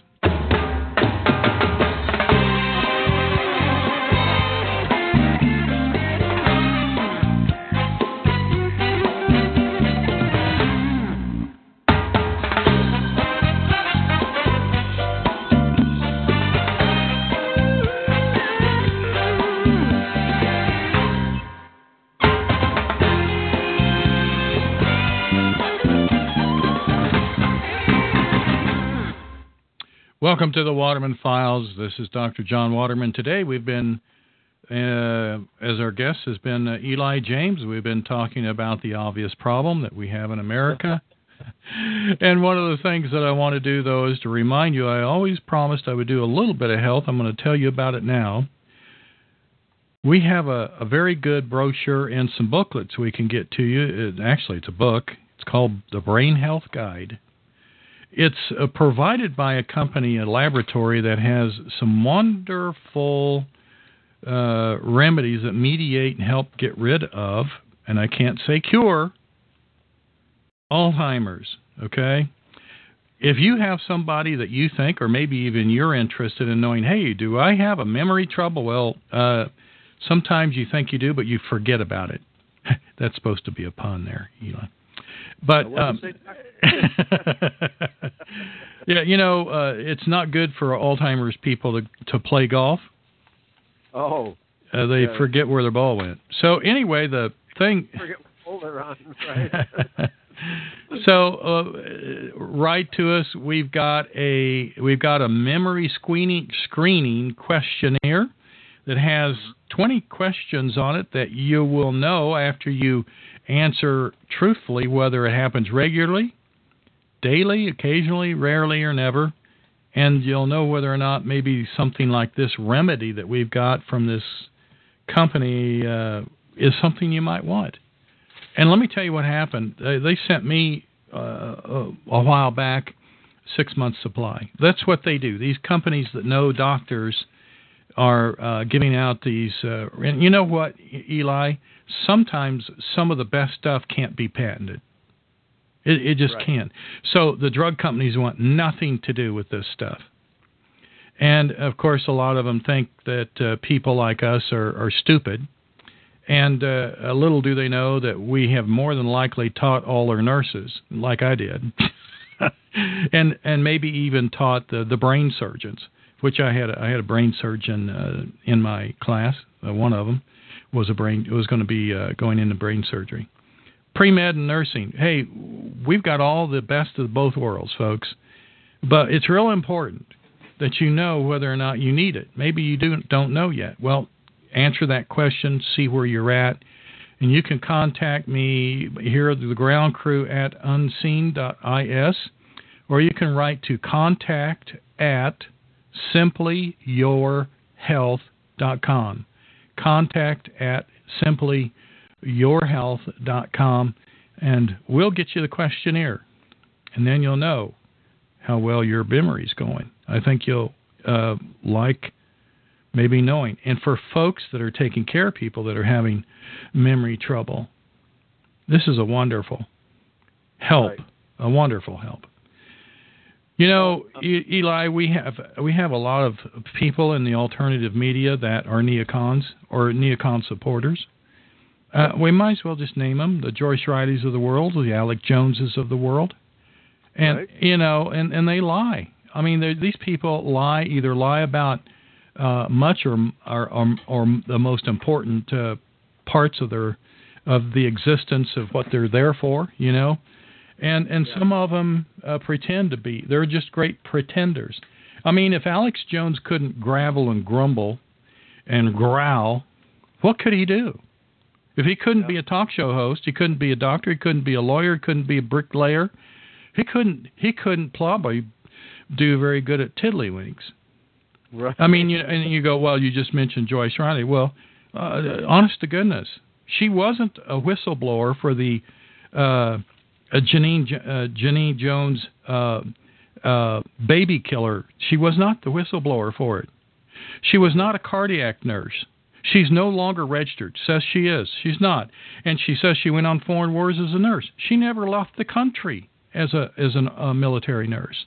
Welcome to the Waterman Files. This is Dr. John Waterman. Today we've been, uh, as our guest has been uh, Eli James. We've been talking about the obvious problem that we have in America. and one of the things that I want to do, though, is to remind you I always promised I would do a little bit of health. I'm going to tell you about it now. We have a, a very good brochure and some booklets we can get to you. It, actually, it's a book. It's called The Brain Health Guide. It's uh, provided by a company, a laboratory that has some wonderful uh, remedies that mediate and help get rid of, and I can't say cure, Alzheimer's. Okay? If you have somebody that you think, or maybe even you're interested in knowing, hey, do I have a memory trouble? Well, uh, sometimes you think you do, but you forget about it. That's supposed to be a pun there, Eli. But um, yeah, you know, uh, it's not good for Alzheimer's people to to play golf. Oh. Uh, they yeah. forget where their ball went. So anyway, the thing. Forget what on, right? so uh, write to us. We've got a we've got a memory screening screening questionnaire that has 20 questions on it that you will know after you answer truthfully whether it happens regularly, daily, occasionally, rarely, or never. And you'll know whether or not maybe something like this remedy that we've got from this company uh, is something you might want. And let me tell you what happened. They, they sent me uh, a, a while back six months supply. That's what they do. These companies that know doctors are uh, giving out these. Uh, and you know what, Eli? Sometimes some of the best stuff can't be patented. It, it just Right. can't. So the drug companies want nothing to do with this stuff. And of course, a lot of them think that uh, people like us are, are stupid. And uh, a little do they know that we have more than likely taught all our nurses, like I did, and and maybe even taught the, the brain surgeons, which I had a, I had a brain surgeon uh, in my class. Uh, one of them was a brain it was going to be uh, going into brain surgery, pre med and nursing. Hey, we've got all the best of both worlds, folks. But it's real important that you know whether or not you need it. Maybe you do, don't know yet. Well, answer that question, see where you're at, and you can contact me here at the ground crew at unseen.is, or you can write to contact at simplyyourhealth.com. Contact at simplyyourhealth.com, and we'll get you the questionnaire, and then you'll know how well your memory's going. I think you'll uh, like maybe knowing. And for folks that are taking care of people that are having memory trouble, this is a wonderful help, Right. a wonderful help. You know, E- Eli, we have we have a lot of people in the alternative media that are neocons or neocon supporters. Uh, we might as well just name them: the Joyce Rileys of the world, the Alex Joneses of the world, and Right. you know, and and they lie. I mean, these people lie either lie about uh, much or, or or or the most important uh, parts of their of the existence of what they're there for. You know, and and some of them uh, pretend to be. They're just great pretenders. I mean, if Alex Jones couldn't gravel and grumble and growl, what could he do? If he couldn't be a talk show host, he couldn't be a doctor, he couldn't be a lawyer, he couldn't be a bricklayer, he couldn't he couldn't probably do very good at tiddlywinks. Right. I mean, you and you go, well, you just mentioned Joyce Riley. Well, uh, honest to goodness, she wasn't a whistleblower for the uh, uh, Janine uh, Janine Jones uh, uh, baby killer. She was not the whistleblower for it. She was not a cardiac nurse. She's no longer registered. Says she is. She's not. And she says she went on foreign wars as a nurse. She never left the country as a as an, a military nurse.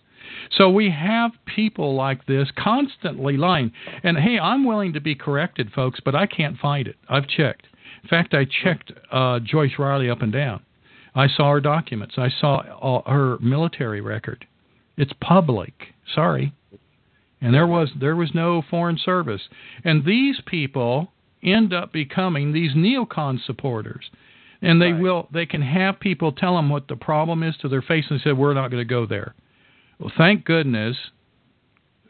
So we have people like this constantly lying. And hey, I'm willing to be corrected, folks, but I can't find it. I've checked. In fact, I checked uh, Joyce Riley up and down. I saw her documents. I saw all, her military record. It's public. Sorry. And there was there was no foreign service. And these people end up becoming these neocon supporters. And they right. will they can have people tell them what the problem is to their face and say we're not going to go there. Well, thank goodness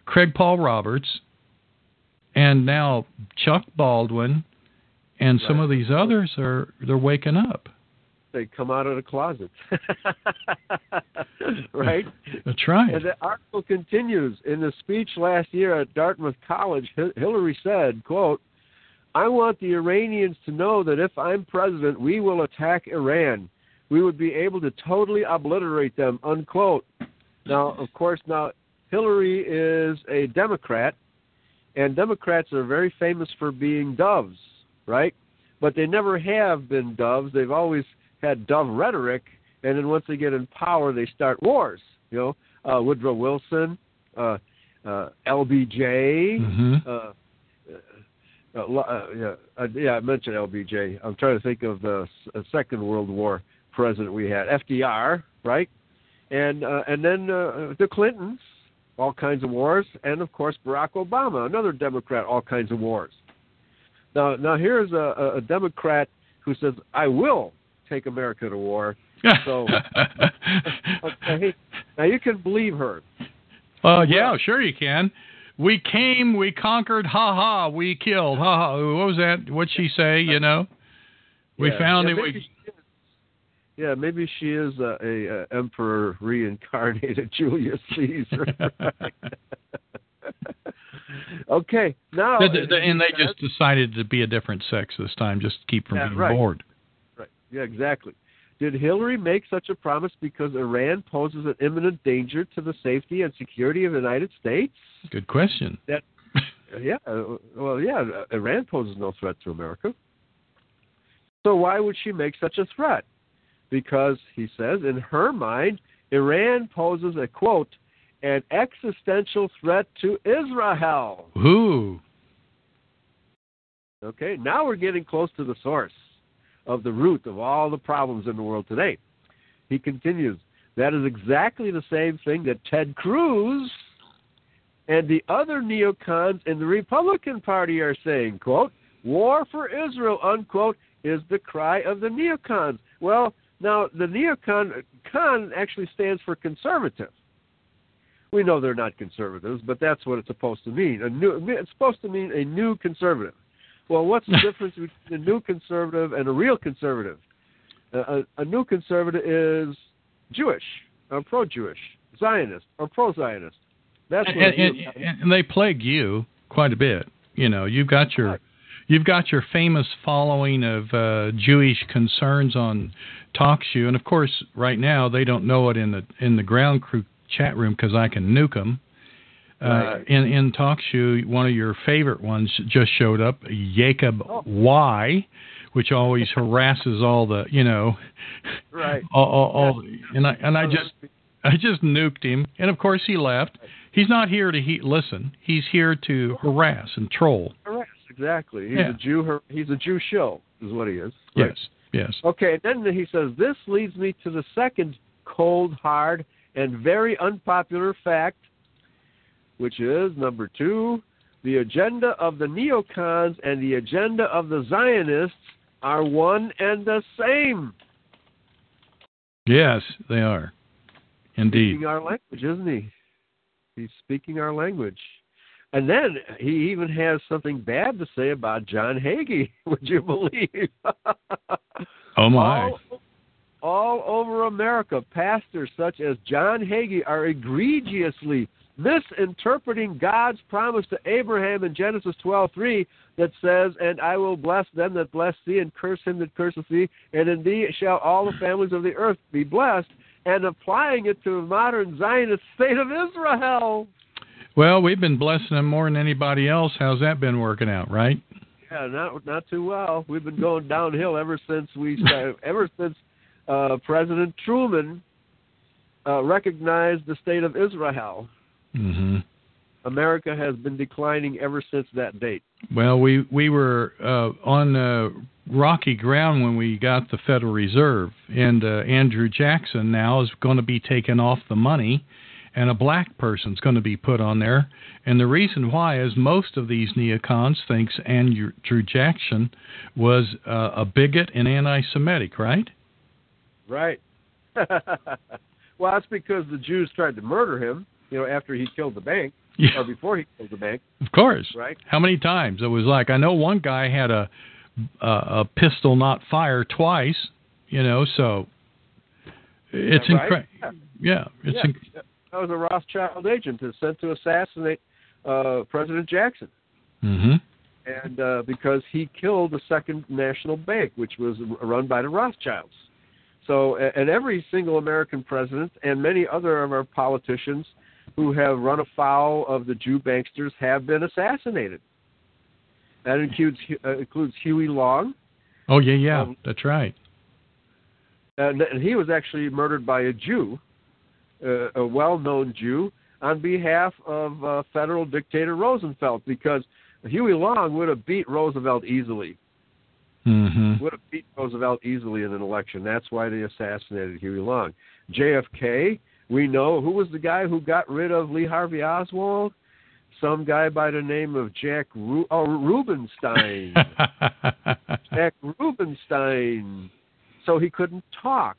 Craig Paul Roberts and now Chuck Baldwin and right. some of these others are they're waking up they come out of the closet. right? That's right. And the article continues. In the speech last year at Dartmouth College, Hillary said, quote, I want the Iranians to know that if I'm president, we will attack Iran. We would be able to totally obliterate them, unquote. Now, of course, now Hillary is a Democrat, and Democrats are very famous for being doves, right? But they never have been doves. They've always had dove rhetoric, and then once they get in power, they start wars. You know, uh, Woodrow Wilson, uh, uh, LBJ. Mm-hmm. Uh, uh, uh, yeah, uh, yeah, I mentioned LBJ. I'm trying to think of the uh, Second World War president we had, FDR, right? And uh, and then uh, the Clintons, all kinds of wars, and of course Barack Obama, another Democrat, all kinds of wars. Now, now here's a, a Democrat who says, "I will take America to war. So, okay, now you can believe her. Uh, yeah, sure you can. We came, we conquered, ha ha, we killed, ha ha. What was that? What'd she say? You know, we yeah, found yeah, it. We... yeah, maybe she is a, a, a emperor reincarnated Julius Caesar. okay, now the, the, and they just decided to be a different sex this time, just to keep from yeah, being right. bored. Yeah, exactly. Did Hillary make such a promise because Iran poses an imminent danger to the safety and security of the United States? Good question. That, yeah, uh, well, yeah, Iran poses no threat to America. So why would she make such a threat? Because he says, in her mind, Iran poses a quote, an existential threat to Israel. Who? Okay, now we're getting close to the source of the root of all the problems in the world today. He continues, that is exactly the same thing that Ted Cruz and the other neocons in the Republican Party are saying, quote, war for Israel, unquote, is the cry of the neocons. Well, now the neocon con actually stands for conservative. We know they're not conservatives, but that's what it's supposed to mean. New, it's supposed to mean a new conservative. Well, what's the difference between a new conservative and a real conservative? Uh, a, a, new conservative is Jewish, or pro-Jewish, Zionist, or pro-Zionist. That's and, and, and, and, they plague you quite a bit. You know, you've got your right. you've got your famous following of uh, Jewish concerns on TalkShoe, and of course, right now they don't know it in the in the ground crew chat room because I can nuke them. Uh, in in TalkShoe, one of your favorite ones just showed up, Jacob oh. Y, which always harasses all the you know, right? All, all, all and I and I just I just nuked him, and of course he left. He's not here to he, listen. He's here to harass and troll. Harass, exactly. He's yeah. a Jew. He's a Jew show, is what he is. Yes, yes. Okay, then he says this leads me to the second cold, hard, and very unpopular fact which is number two, the agenda of the neocons and the agenda of the Zionists are one and the same. Yes, they are. Indeed. Speaking our language, isn't he? He's speaking our language. And then he even has something bad to say about John Hagee, would you believe? oh, my. All, all over America, pastors such as John Hagee are egregiously misinterpreting God's promise to Abraham in Genesis 12:3 that says, "And I will bless them that bless thee, and curse him that curseth thee, and in thee shall all the families of the earth be blessed," and applying it to the modern Zionist state of Israel. Well, we've been blessing them more than anybody else. How's that been working out, right? Yeah, not not too well. We've been going downhill ever since we started, ever since uh, President Truman uh, recognized the state of Israel. Hmm America has been declining ever since that date. Well, we we were uh, on uh, rocky ground when we got the Federal Reserve, and uh, Andrew Jackson now is going to be taken off the money, and a black person's going to be put on there. And the reason why is most of these neocons thinks Andrew Jackson was uh, a bigot and anti-Semitic, right? Right. well, that's because the Jews tried to murder him. You know, after he killed the bank, Yeah. or before he killed the bank. Of course. Right. How many times? It was like I know one guy had a a, a pistol not fire twice. You know, so it's that right? incredible. Yeah, it's yeah, inc- that was a Rothschild agent that's sent to assassinate uh, President Jackson, hmm and uh, because he killed the Second National Bank, which was run by the Rothschilds. So, and every single American president and many other of our politicians who have run afoul of the Jew banksters have been assassinated. That includes uh, includes Huey Long, Oh yeah, yeah, Um, that's right. and, and he was actually murdered by a Jew, uh, a well-known Jew, on behalf of uh, federal dictator Roosevelt, because Huey Long would have beat Roosevelt easily. hmm Would have beat Roosevelt easily in an election. That's why they assassinated Huey Long. JFK, we know who was the guy who got rid of Lee Harvey Oswald. Some guy by the name of Jack Ru- oh, Rubenstein. Jack Rubenstein. So he couldn't talk,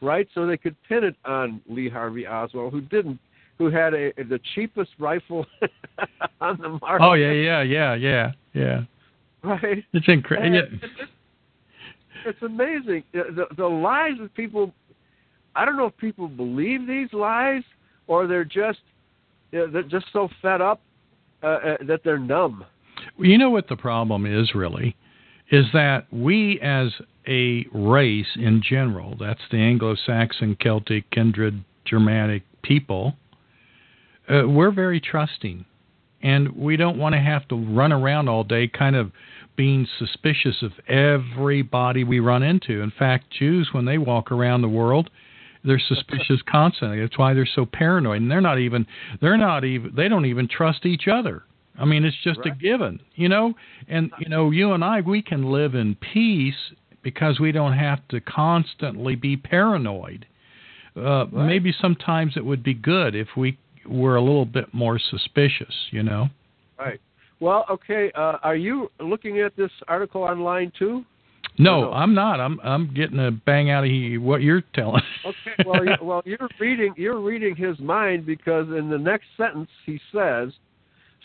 right? So they could pin it on Lee Harvey Oswald, who didn't, who had a the cheapest rifle on the market. oh yeah, yeah, yeah, yeah, yeah. right. It's incredible. It's, it's amazing the the lies that people. I don't know if people believe these lies or they're just you know, they're just so fed up uh, uh, that they're numb. Well, You know what the problem is really is that we as a race in general, that's the Anglo-Saxon, Celtic, kindred, Germanic people, uh, we're very trusting. And we don't want to have to run around all day kind of being suspicious of everybody we run into. In fact, Jews, when they walk around the world, they're suspicious constantly. That's why they're so paranoid, and they're not even they're not even they don't even trust each other. I mean, it's just a given, you know. And you know, you and I, we can live in peace because we don't have to constantly be paranoid. Uh, Maybe sometimes it would be good if we were a little bit more suspicious, you know. Right. Well, okay. Uh, are you looking at this article online too? No, no? I'm not. I'm I'm getting a bang out of he, what you're telling. Okay. Well, you, well, you're reading you're reading his mind because in the next sentence he says,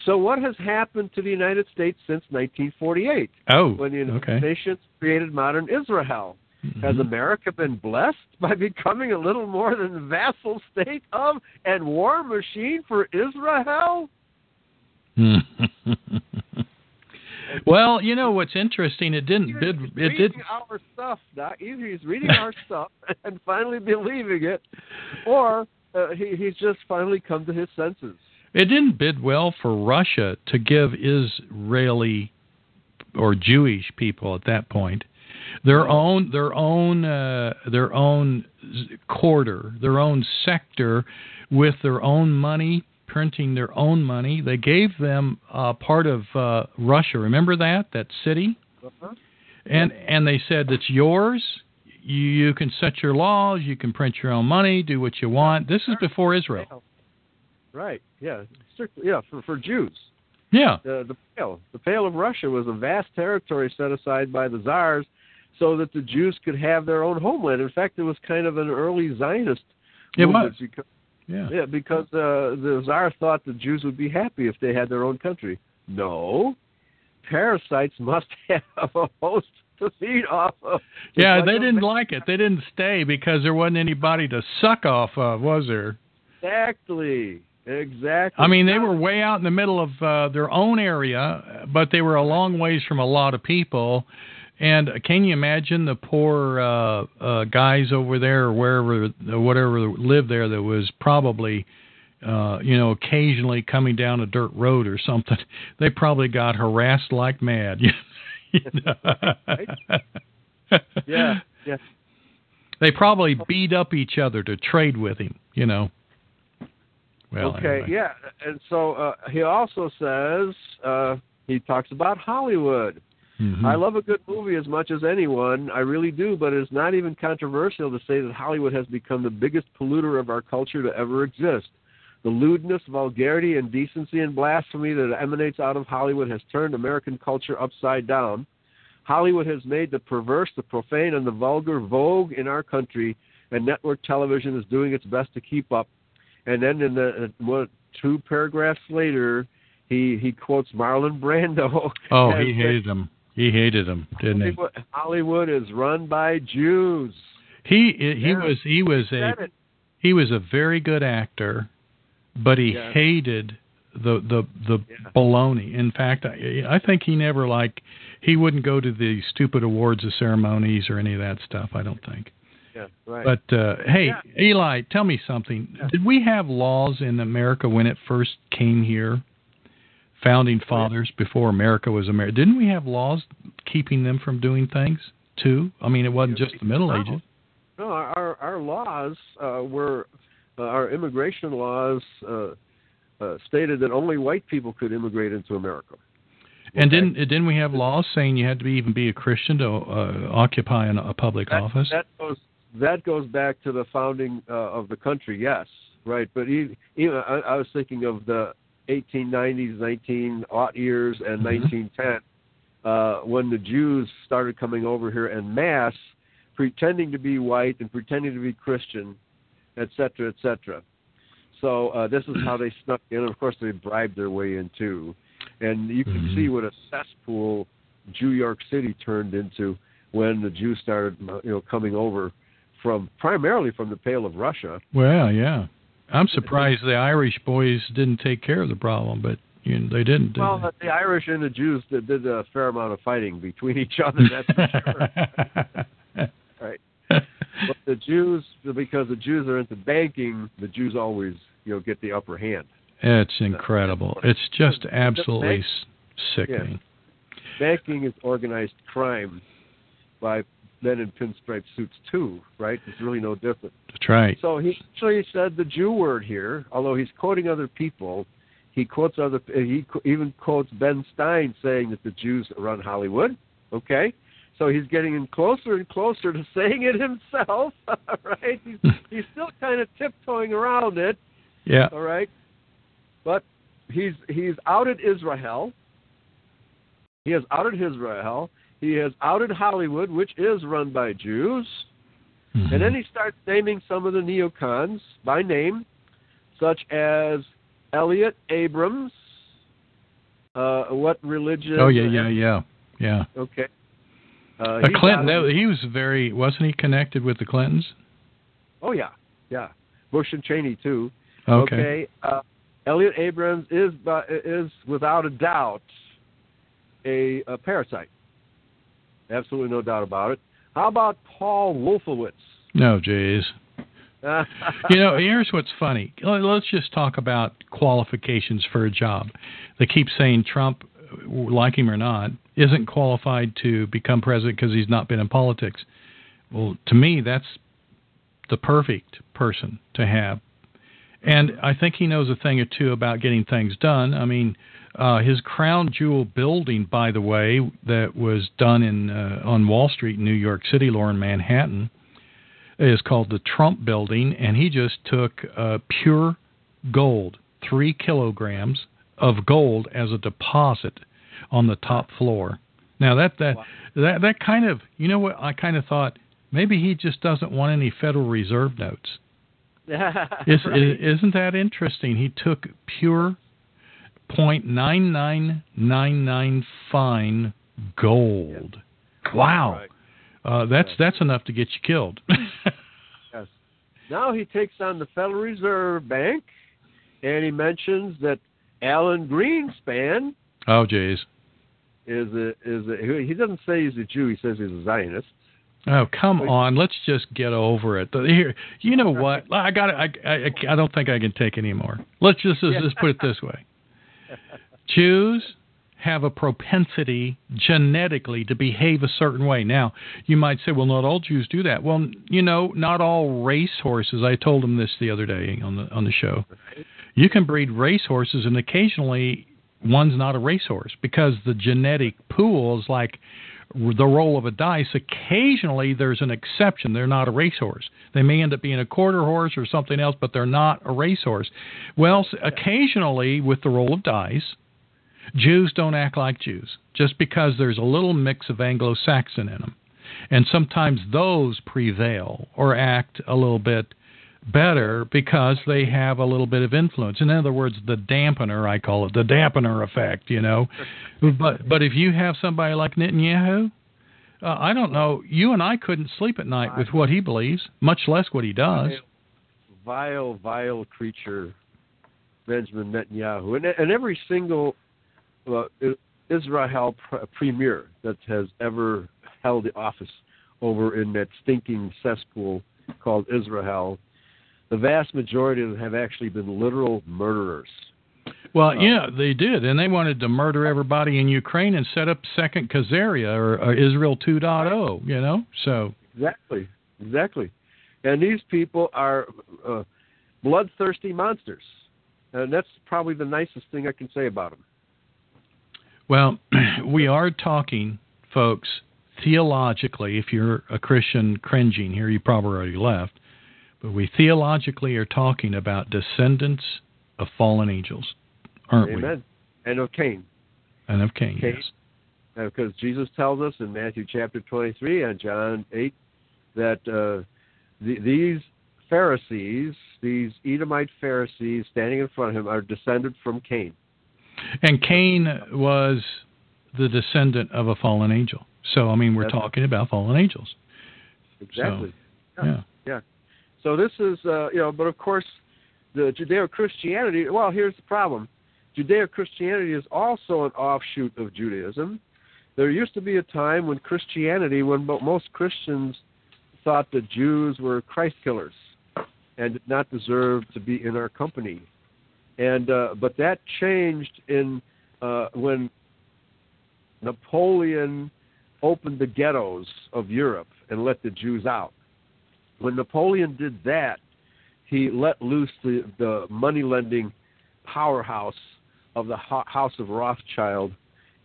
"So what has happened to the United States since 1948, oh, when the United okay. Nations created modern Israel? Has Mhm. America been blessed by becoming a little more than the vassal state of and war machine for Israel?" well, you know what's interesting? It didn't bid. It reading did. our stuff, Doc. Either he's reading our stuff and finally believing it, or uh, he, he's just finally come to his senses. It didn't bid well for Russia to give Israeli or Jewish people at that point their own their own uh, their own quarter, their own sector with their own money, printing their own money. They gave them uh, part of uh, Russia. Remember that that city, Uh-huh. and and they said it's yours. You, you can set your laws. You can print your own money. Do what you want. This is before Israel. Right. Yeah. Yeah. For for Jews, Yeah. the the Pale, the Pale of Russia was a vast territory set aside by the czars, so that the Jews could have their own homeland. In fact, it was kind of an early Zionist. It movement was. Because, Yeah. yeah, because uh, the czar thought the Jews would be happy if they had their own country. No, parasites must have a host to feed off of. Yeah, like they didn't man- like it. They didn't stay because there wasn't anybody to suck off of, was there? Exactly. Exactly. I mean, they were way out in the middle of uh, their own area, but they were a long ways from a lot of people. And can you imagine the poor uh, uh, guys over there, or wherever, whatever lived there, that was probably, uh, you know, occasionally coming down a dirt road or something. They probably got harassed like mad. You know? Yeah. Yeah. they probably beat up each other to trade with him. You know. Well, okay, anyway. yeah, and so uh, he also says uh, he talks about Hollywood. Mhm. I love a good movie as much as anyone. I really do, but it's not even controversial to say that Hollywood has become the biggest polluter of our culture to ever exist. The lewdness, vulgarity, indecency, and blasphemy that emanates out of Hollywood has turned American culture upside down. Hollywood has made the perverse, the profane, and the vulgar vogue in our country, and network television is doing its best to keep up. And then in the uh, what, two paragraphs later, he he quotes Marlon Brando. Oh, he hated him. He hated them, didn't he? Hollywood, Hollywood is run by Jews. He he Yeah. was he was a he was a very good actor, but he Yeah. hated the the the Yeah. baloney. In fact, I, I think he never like he wouldn't go to the stupid awards or ceremonies or any of that stuff. I don't think. Yeah, right. But uh, hey. Eli, tell me something. Did we have laws in America when it first came here? Founding fathers before America was America. Didn't we have laws keeping them from doing things too? I mean, it wasn't just the Middle No. Ages. no, our our laws uh, were uh, our immigration laws uh, uh, stated that only white people could immigrate into America. And Okay. didn't didn't we have laws saying you had to be, even be a Christian to uh, occupy an, a public That, office? that goes that goes back to the founding uh, of the country. Yes, right. But even, even I, I was thinking of the 1890s, 19 aught years, and Mhm. 1910 uh, when the Jews started coming over here en masse, pretending to be white and pretending to be Christian, et cetera, et cetera. So uh, this is how they snuck in. Of course, they bribed their way in too, and you can Mhm. see what a cesspool New York City turned into when the Jews started, you know, coming over from primarily from the Pale of Russia. well, yeah. I'm surprised the Irish boys didn't take care of the problem, but you know, they didn't. Did Well, they? the Irish and the Jews did, did a fair amount of fighting between each other. That's for sure. right. But the Jews, because the Jews are into banking, the Jews always, you know, get the upper hand. it's incredible. It's just absolutely sickening. Banking is organized crime by men in pinstripe suits too, right? It's really no different. That's right. So he actually said the Jew word here, although he's quoting other people. He quotes other. He even quotes Ben Stein saying that the Jews run Hollywood. Okay, so he's getting in closer and closer to saying it himself. right? He's, hmm. he's still kind of tiptoeing around it. Yeah. All right, but he's he's outed Israel. He has outed Israel. He has outed Hollywood, which is run by Jews. Mhm. And then he starts naming some of the neocons by name, such as Elliot Abrams. Uh, what religion? oh yeah, yeah, yeah, yeah. Okay. Uh, Uh, Clinton, that- he was very, wasn't he connected with the Clintons? oh yeah, yeah. Bush and Cheney too. Okay. Uh, Elliot Abrams is by, is without a doubt a, a parasite. Absolutely no doubt about it. How about Paul Wolfowitz? No, jeez. You know, here's what's funny. Let- Let's just talk about qualifications for a job. They keep saying Trump, like him or not, isn't qualified to become president because he's not been in politics. Well, to me, that's the perfect person to have. And I think he knows a thing or two about getting things done. I mean, uh, his crown jewel building, by the way, that was done in uh, on Wall Street in New York City, Lower Manhattan, is called the Trump Building, and he just took uh, pure gold, three kilograms of gold as a deposit on the top floor. Now that that that that kind of you know what I kind of thought maybe he just doesn't want any Federal Reserve notes. Is, Right. Isn't that interesting? He took pure point nine nine nine nine fine gold. Wow, Right. uh, that's that's enough to get you killed. Yes. Now he takes on the Federal Reserve Bank, and he mentions that Alan Greenspan oh, jeez. is a is a he doesn't say he's a Jew. He says he's a Zionist. Oh, come on. Let's just get over it. Here, you know what? I got. I, I. I don't think I can take any more. Let's just let's just put it this way: Jews have a propensity genetically to behave a certain way. Now, you might say, well, not all Jews do that. Well, you know, not all race horses. I told them this the other day on the on the show. You can breed race horses, and occasionally one's not a racehorse because the genetic pool is like the roll of a dice. Occasionally, there's an exception. They're not a racehorse. They may end up being a quarter horse or something else, but they're not a racehorse. Well, occasionally, with the roll of dice, Jews don't act like Jews just because there's a little mix of Anglo Saxon in them. And sometimes those prevail or act a little bit better because they have a little bit of influence. In other words, the dampener, I call it, the dampener effect, you know. but but if you have somebody like Netanyahu, uh, I don't know, you and I couldn't sleep at night with what he believes, much less what he does. Vile, vile creature, Benjamin Netanyahu. And, and every single uh, Israel premier that has ever held the office over in that stinking cesspool called Israel, the vast majority of them have actually been literal murderers. Well, uh, yeah, they did, and they wanted to murder everybody in Ukraine and set up Second Khazaria or, or Israel 2.0. You know, so exactly, exactly, and these people are uh, bloodthirsty monsters, and that's probably the nicest thing I can say about them. Well, we are talking, folks, theologically. If you're a Christian cringing here, you probably already left. But we theologically are talking about descendants of fallen angels, aren't we? Amen. we? And of Cain. And of Cain, Cain. yes. Because Jesus tells us in Matthew chapter 23 and John 8 that uh, the, these Pharisees, these Edomite Pharisees standing in front of him, are descended from Cain. And Cain was the descendant of a fallen angel. So, I mean, we're That's talking about fallen angels. Exactly. So, yeah. yeah. So this is, uh, you know, but of course, the Judeo-Christianity. Well, here's the problem: Judeo-Christianity is also an offshoot of Judaism. There used to be a time when Christianity, when most Christians thought the Jews were Christ killers and did not deserve to be in our company. And uh, but that changed in uh, when Napoleon opened the ghettos of Europe and let the Jews out. When Napoleon did that, he let loose the, the money lending powerhouse of the House of Rothschild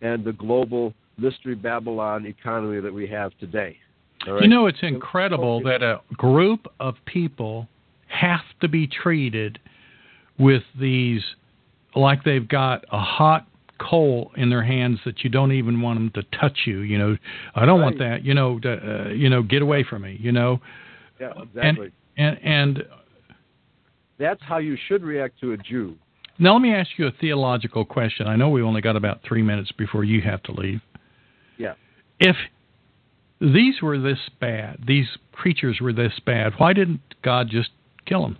and the global mystery Babylon economy that we have today. Right? You know, it's incredible that a group of people have to be treated with these like they've got a hot coal in their hands that you don't even want them to touch you. You know, I don't right. want that. You know, to, uh, you know, get away from me. You know. Yeah, exactly. And, and and that's how you should react to a Jew. Now let me ask you a theological question. I know we only got about three minutes before you have to leave. Yeah. If these were this bad, these creatures were this bad, why didn't God just kill them?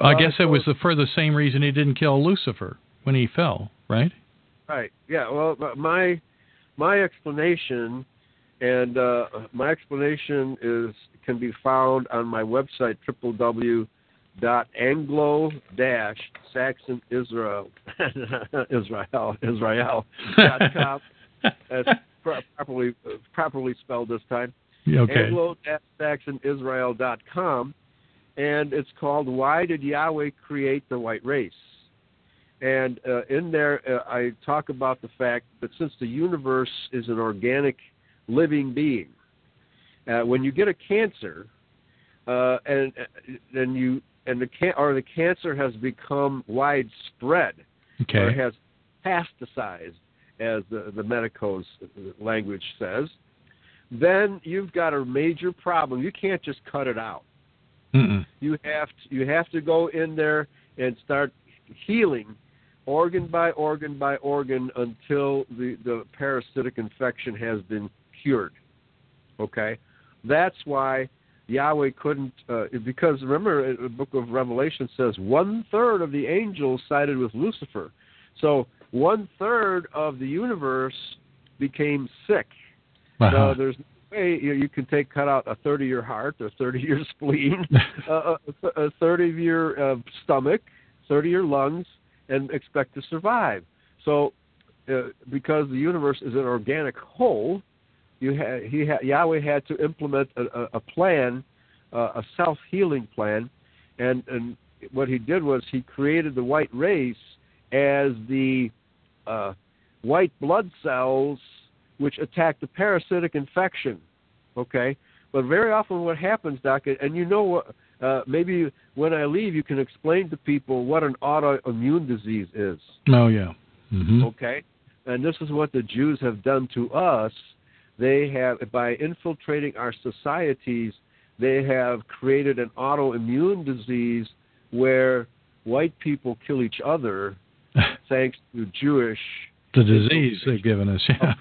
I guess it was the, for the same reason he didn't kill Lucifer when he fell, right? Right. Yeah. Well, my my explanation, and uh, my explanation is can be found on my website www.anglo-saxon Israel Israel Israel dot com. That's properly properly spelled this time. Okay. Anglo-saxon Israel dot com and it's called "Why Did Yahweh Create the White Race?" And uh, in there, uh, I talk about the fact that since the universe is an organic, living being, uh, when you get a cancer, uh, and and you and the can- or the cancer has become widespread, okay. or has metastasized, as the, the medicos language says, then you've got a major problem. You can't just cut it out. Mm-mm. You have to, you have to go in there and start healing organ by organ by organ until the, the parasitic infection has been cured. Okay? That's why Yahweh couldn't, uh, because remember, uh, the book of Revelation says one third of the angels sided with Lucifer. So one third of the universe became sick. Uh-huh. So there's you, you can take cut out a third of your heart, a third of your spleen, a, a third of your uh, stomach, third of your lungs, and expect to survive. So uh, because the universe is an organic whole, you had he had Yahweh had to implement a, a plan, uh, a self healing plan, and and what he did was he created the white race as the uh, white blood cells which attack the parasitic infection. Okay, but very often what happens, Doc, and you know what? Uh, maybe when I leave, you can explain to people what an autoimmune disease is. Oh yeah. Mm-hmm. Okay, and this is what the Jews have done to us. They have, by infiltrating our societies, they have created an autoimmune disease where white people kill each other thanks to Jewish. The disease they've given us, yeah.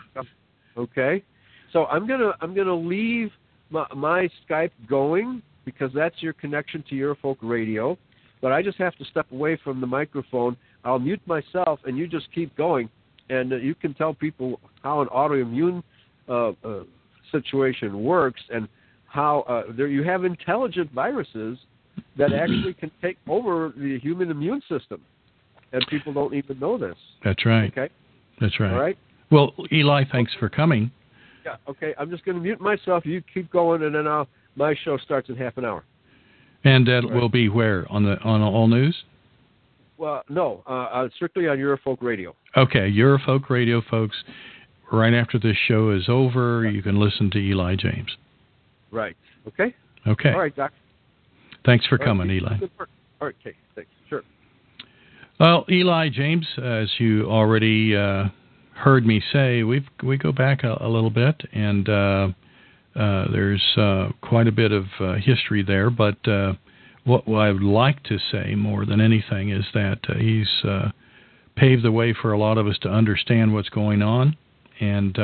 Okay, so I'm gonna I'm gonna leave my, my Skype going because that's your connection to Eurofolk Radio. But I just have to step away from the microphone. I'll mute myself, and you just keep going, and uh, you can tell people how an autoimmune uh, uh, situation works and how uh, there you have intelligent viruses that actually can take over the human immune system, and people don't even know this. That's right. Okay. That's right. All right. Well, Eli, thanks for coming. Yeah. Okay. I'm just going to mute myself. You keep going, and then I'll, my show starts in half an hour. And that will be where on the on All News. Well, no, uh, uh, strictly on Eurofolk Radio. Okay, Eurofolk Radio, folks. Right after this show is over, right. you can listen to Eli James. Right. Okay. Okay. All right, Doc. Thanks for All coming, right. Eli. All right. Okay. Thanks. Sure. Well, Eli James, as you already uh, heard me say, we we go back a, a little bit, and uh, uh, there's uh, quite a bit of uh, history there. But uh, what, what I would like to say more than anything is that uh, he's paved the way for a lot of us to understand what's going on, and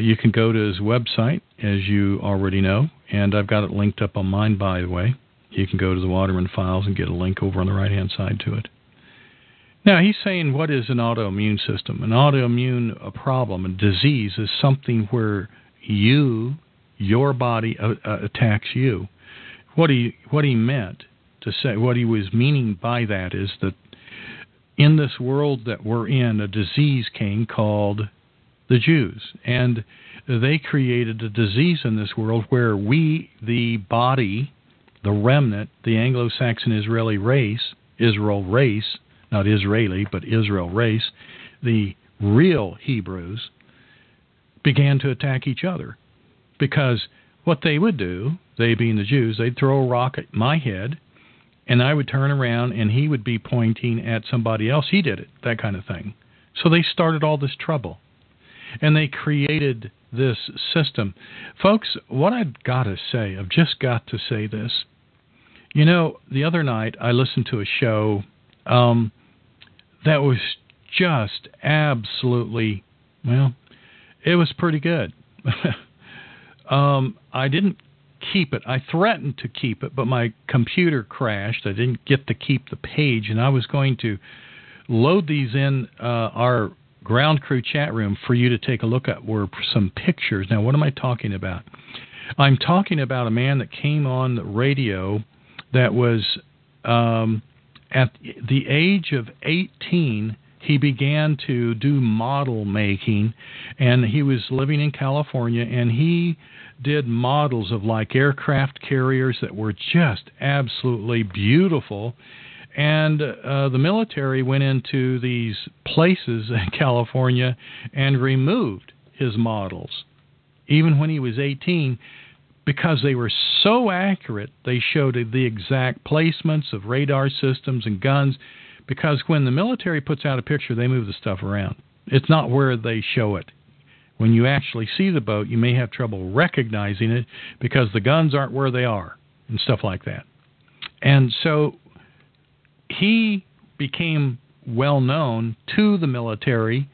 you can go to his website, as you already know, and I've got it linked up on mine, by the way. You can go to the Waterman Files and get a link over on the right hand side to it. Now, he's saying, what is an autoimmune system? An autoimmune a problem, a disease, is something where you, your body uh, uh, attacks you. What he what he meant to say, what he was meaning by that is that in this world that we're in, a disease came called the Jews, and they created a disease in this world where we, the body, the remnant, the Anglo-Saxon Israeli race, Israel race, not Israeli, but Israel race, the real Hebrews, began to attack each other. Because what they would do, they being the Jews, they'd throw a rock at my head, and I would turn around and he would be pointing at somebody else. He did it, that kind of thing. So they started all this trouble. And they created this system. Folks, what I've got to say, I've just got to say this. You know, the other night I listened to a show um, that was just absolutely, well, it was pretty good. um, I didn't keep it. I threatened to keep it, but my computer crashed. I didn't get to keep the page, and I was going to load these in uh, our ground crew chat room for you to take a look at were some pictures. Now, what am I talking about? I'm talking about a man that came on the radio that was um, at the age of 18 he began to do model making and he was living in California and he did models of like aircraft carriers that were just absolutely beautiful. And uh, the military went into these places in California and removed his models. Even when he was 18 because they were so accurate they showed the exact placements of radar systems and guns because when the military puts out a picture, they move the stuff around. It's not where they show it. When you actually see the boat, you may have trouble recognizing it because the guns aren't where they are and stuff like that. And so he became well known to the military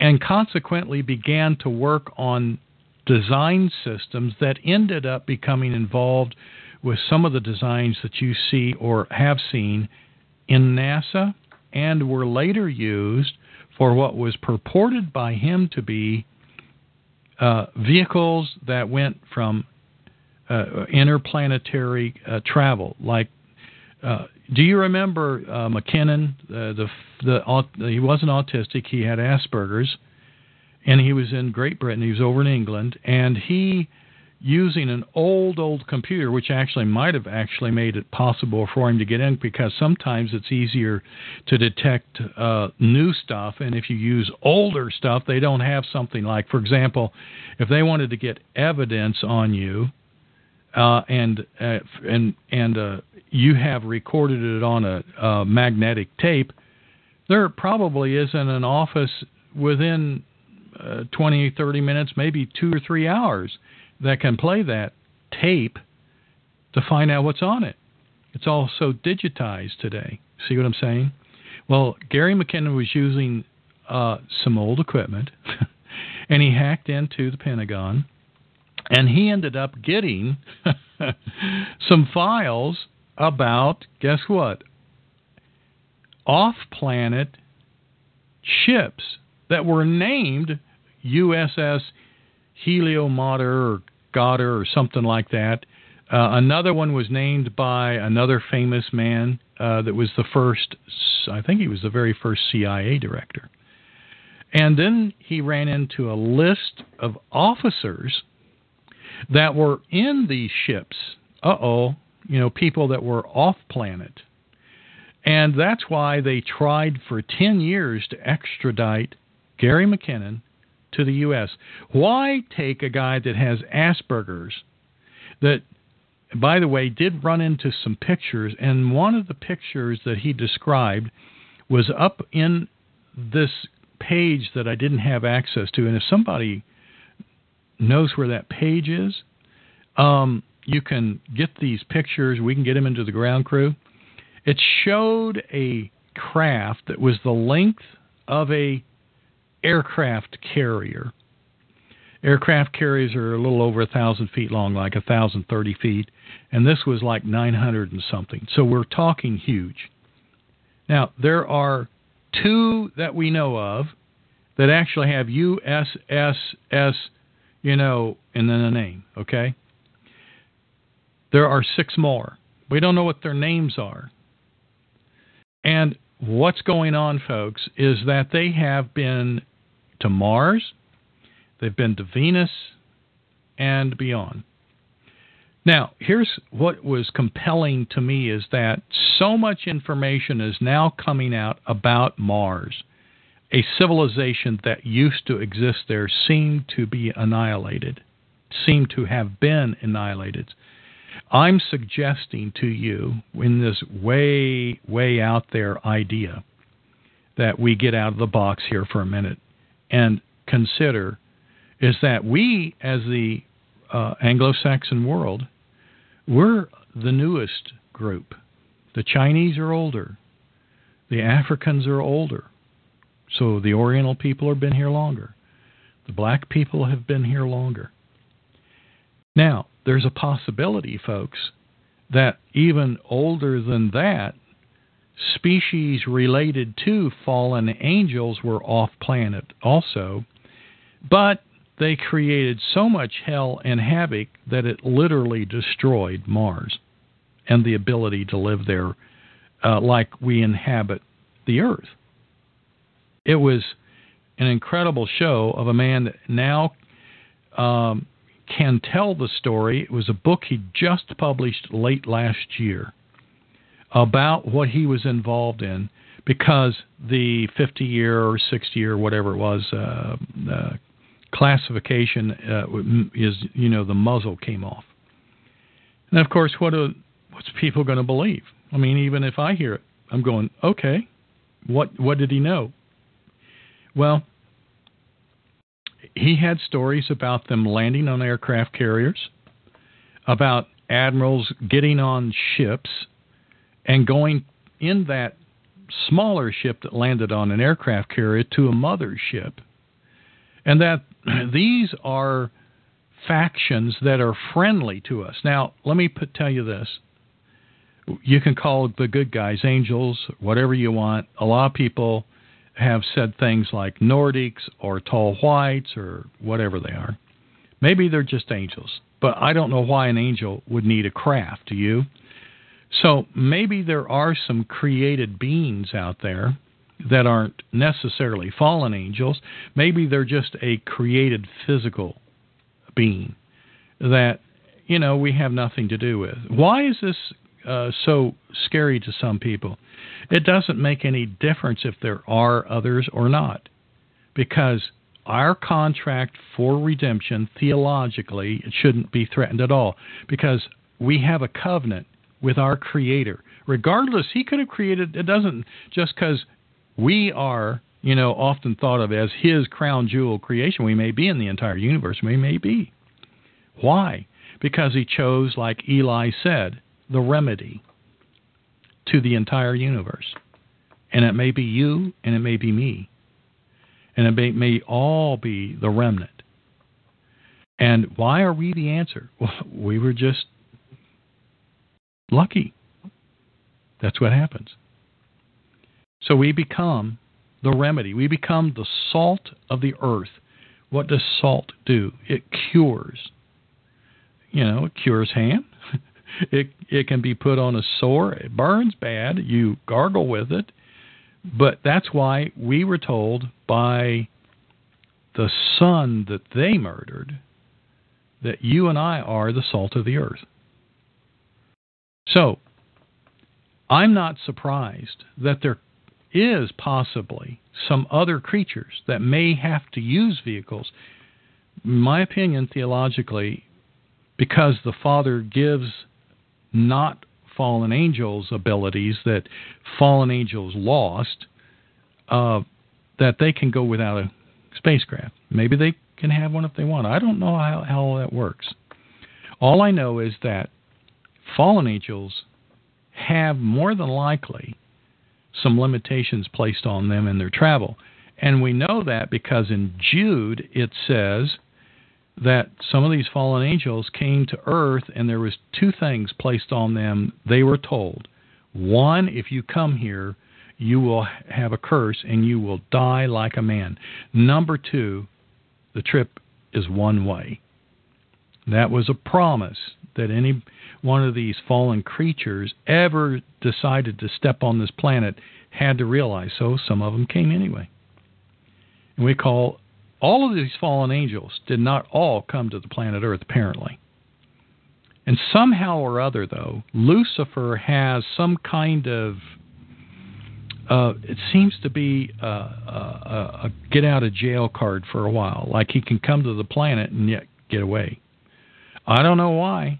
and consequently began to work on design systems that ended up becoming involved with some of the designs that you see or have seen in NASA and were later used for what was purported by him to be uh, vehicles that went from uh, interplanetary uh, travel, like Uh, do you remember uh, McKinnon? Uh, the the he wasn't autistic. He had Asperger's, and he was in Great Britain. He was over in England, and he using an old old computer which actually might have actually made it possible for him to get in because sometimes it's easier to detect uh, new stuff and if you use older stuff they don't have something like for example if they wanted to get evidence on you uh, and uh, and and uh, you have recorded it on a, a magnetic tape there probably isn't an office within uh, 20 30 minutes maybe 2 or 3 hours that can play that tape to find out what's on it. It's all so digitized today. See what I'm saying? Well, Gary McKinnon was using uh, some old equipment, and he hacked into the Pentagon, and he ended up getting some files about guess what? Off planet ships that were named USS Heliomater or Goddard or something like that. Uh, another one was named by another famous man uh, that was the first, I think he was the very first CIA director. And then he ran into a list of officers that were in these ships. Uh oh, you know, people that were off planet. And that's why they tried for 10 years to extradite Gary McKinnon to the U.S. Why take a guy that has Asperger's that, by the way, did run into some pictures, and one of the pictures that he described was up in this page that I didn't have access to. And if somebody knows where that page is, um, you can get these pictures. We can get them into the ground crew. It showed a craft that was the length of a aircraft carrier. Aircraft carriers are a little over a thousand feet long, like a thousand thirty feet, and this was like nine hundred and something. So we're talking huge. Now there are two that we know of that actually have USSS, you know, in the name. Okay. There are six more. We don't know what their names are. And what's going on, folks, is that they have been to Mars, they've been to Venus, and beyond. Now, here's what was compelling to me is that so much information is now coming out about Mars. A civilization that used to exist there seemed to be annihilated, seemed to have been annihilated. I'm suggesting to you in this way, way out there idea that we get out of the box here for a minute and consider is that we, as the uh, Anglo Saxon world, we're the newest group. The Chinese are older, the Africans are older, so the Oriental people have been here longer. The black people have been here longer. Now, there's a possibility, folks, that even older than that, species related to fallen angels were off planet also, but they created so much hell and havoc that it literally destroyed Mars and the ability to live there uh, like we inhabit the earth. It was an incredible show of a man that now um, can tell the story. It was a book he just published late last year about what he was involved in because the 50 year or 60 year, whatever it was, uh, uh, classification uh, is, you know, the muzzle came off. And of course, what are, what's people going to believe? I mean, even if I hear it, I'm going, okay, what what did he know? Well, he had stories about them landing on aircraft carriers, about admirals getting on ships and going in that smaller ship that landed on an aircraft carrier to a mother ship. And that these are factions that are friendly to us. Now, let me put, tell you this. You can call the good guys angels, whatever you want. A lot of people have said things like Nordics or tall whites or whatever they are. Maybe they're just angels, but I don't know why an angel would need a craft. Do you? So maybe there are some created beings out there that aren't necessarily fallen angels. Maybe they're just a created physical being that you know we have nothing to do with. Why is this uh, so scary to some people? It doesn't make any difference if there are others or not, because our contract for redemption theologically it shouldn't be threatened at all because we have a covenant with our creator. Regardless he could have created it doesn't just because we are you know often thought of as his crown jewel creation. We may be in the entire universe. We may be. Why? Because he chose like eli said the remedy to the entire universe. And it may be you and it may be me. And it may, may all be the remnant. And why are we the answer? Well, we were just lucky. That's what happens. So we become the remedy. We become the salt of the earth. What does salt do? It cures. You know, it cures ham. it it can be put on a sore. It burns bad. You gargle with it. But that's why we were told by the son that they murdered that you and I are the salt of the earth. So, I'm not surprised that there is possibly some other creatures that may have to use vehicles. In my opinion, theologically, because the Father gives not fallen angels abilities that fallen angels lost, uh, that they can go without a spacecraft. Maybe they can have one if they want. I don't know how, how that works. All I know is that fallen angels have more than likely some limitations placed on them in their travel. And we know that because in Jude it says that some of these fallen angels came to earth and there was two things placed on them. They were told one if you come here you will have a curse and you will die like a man. Number 2 the trip is one way. That was a promise that any one of these fallen creatures ever decided to step on this planet had to realize so some of them came anyway and we call all of these fallen angels did not all come to the planet Earth, apparently. And somehow or other, though, Lucifer has some kind of uh, it seems to be a, a, a get out of jail card for a while. Like he can come to the planet and yet get away. I don't know why.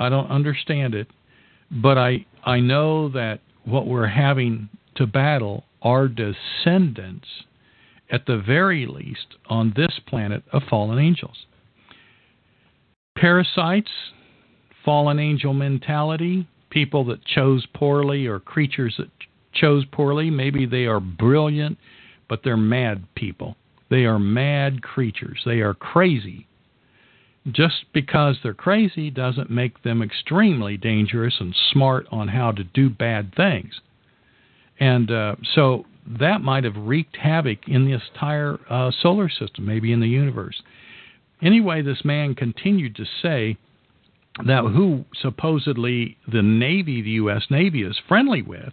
I don't understand it. But I I know that what we're having to battle are descendants at the very least, on this planet of fallen angels. Parasites, fallen angel mentality, people that chose poorly or creatures that chose poorly, maybe they are brilliant, but they're mad people. They are mad creatures. They are crazy. Just because they're crazy doesn't make them extremely dangerous and smart on how to do bad things. And uh, so that might have wreaked havoc in the entire uh, solar system, maybe in the universe. Anyway, this man continued to say that who supposedly the Navy, the U.S. Navy, is friendly with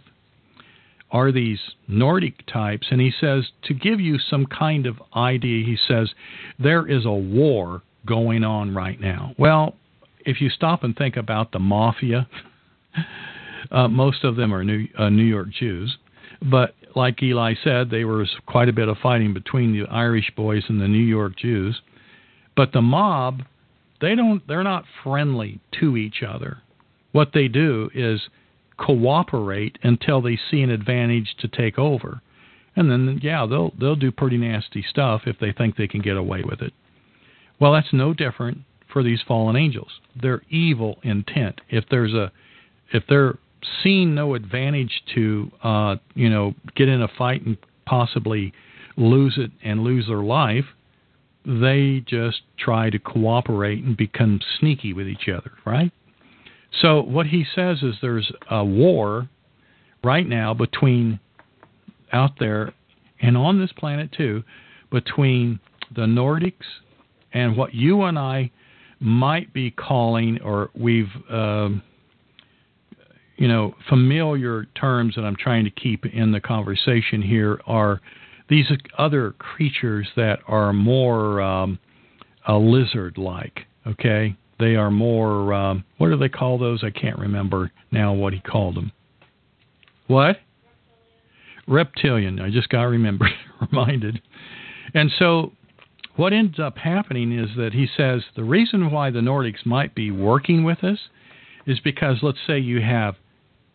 are these Nordic types. And he says, to give you some kind of idea, he says, there is a war going on right now. Well, if you stop and think about the mafia, uh, most of them are New, uh, New York Jews. But like Eli said, there was quite a bit of fighting between the Irish boys and the New York Jews. But the mob, they don't they're not friendly to each other. What they do is cooperate until they see an advantage to take over. And then yeah, they'll they'll do pretty nasty stuff if they think they can get away with it. Well, that's no different for these fallen angels. Their evil intent. If there's a if they're seeing no advantage to, uh, you know, get in a fight and possibly lose it and lose their life, they just try to cooperate and become sneaky with each other, right? So what he says is there's a war right now between out there and on this planet too between the Nordics and what you and I might be calling or we've um, you know, familiar terms that I'm trying to keep in the conversation here are these other creatures that are more um, lizard-like. Okay, they are more. Um, what do they call those? I can't remember now what he called them. What? Reptilian. I just got remembered, reminded. And so, what ends up happening is that he says the reason why the Nordics might be working with us is because let's say you have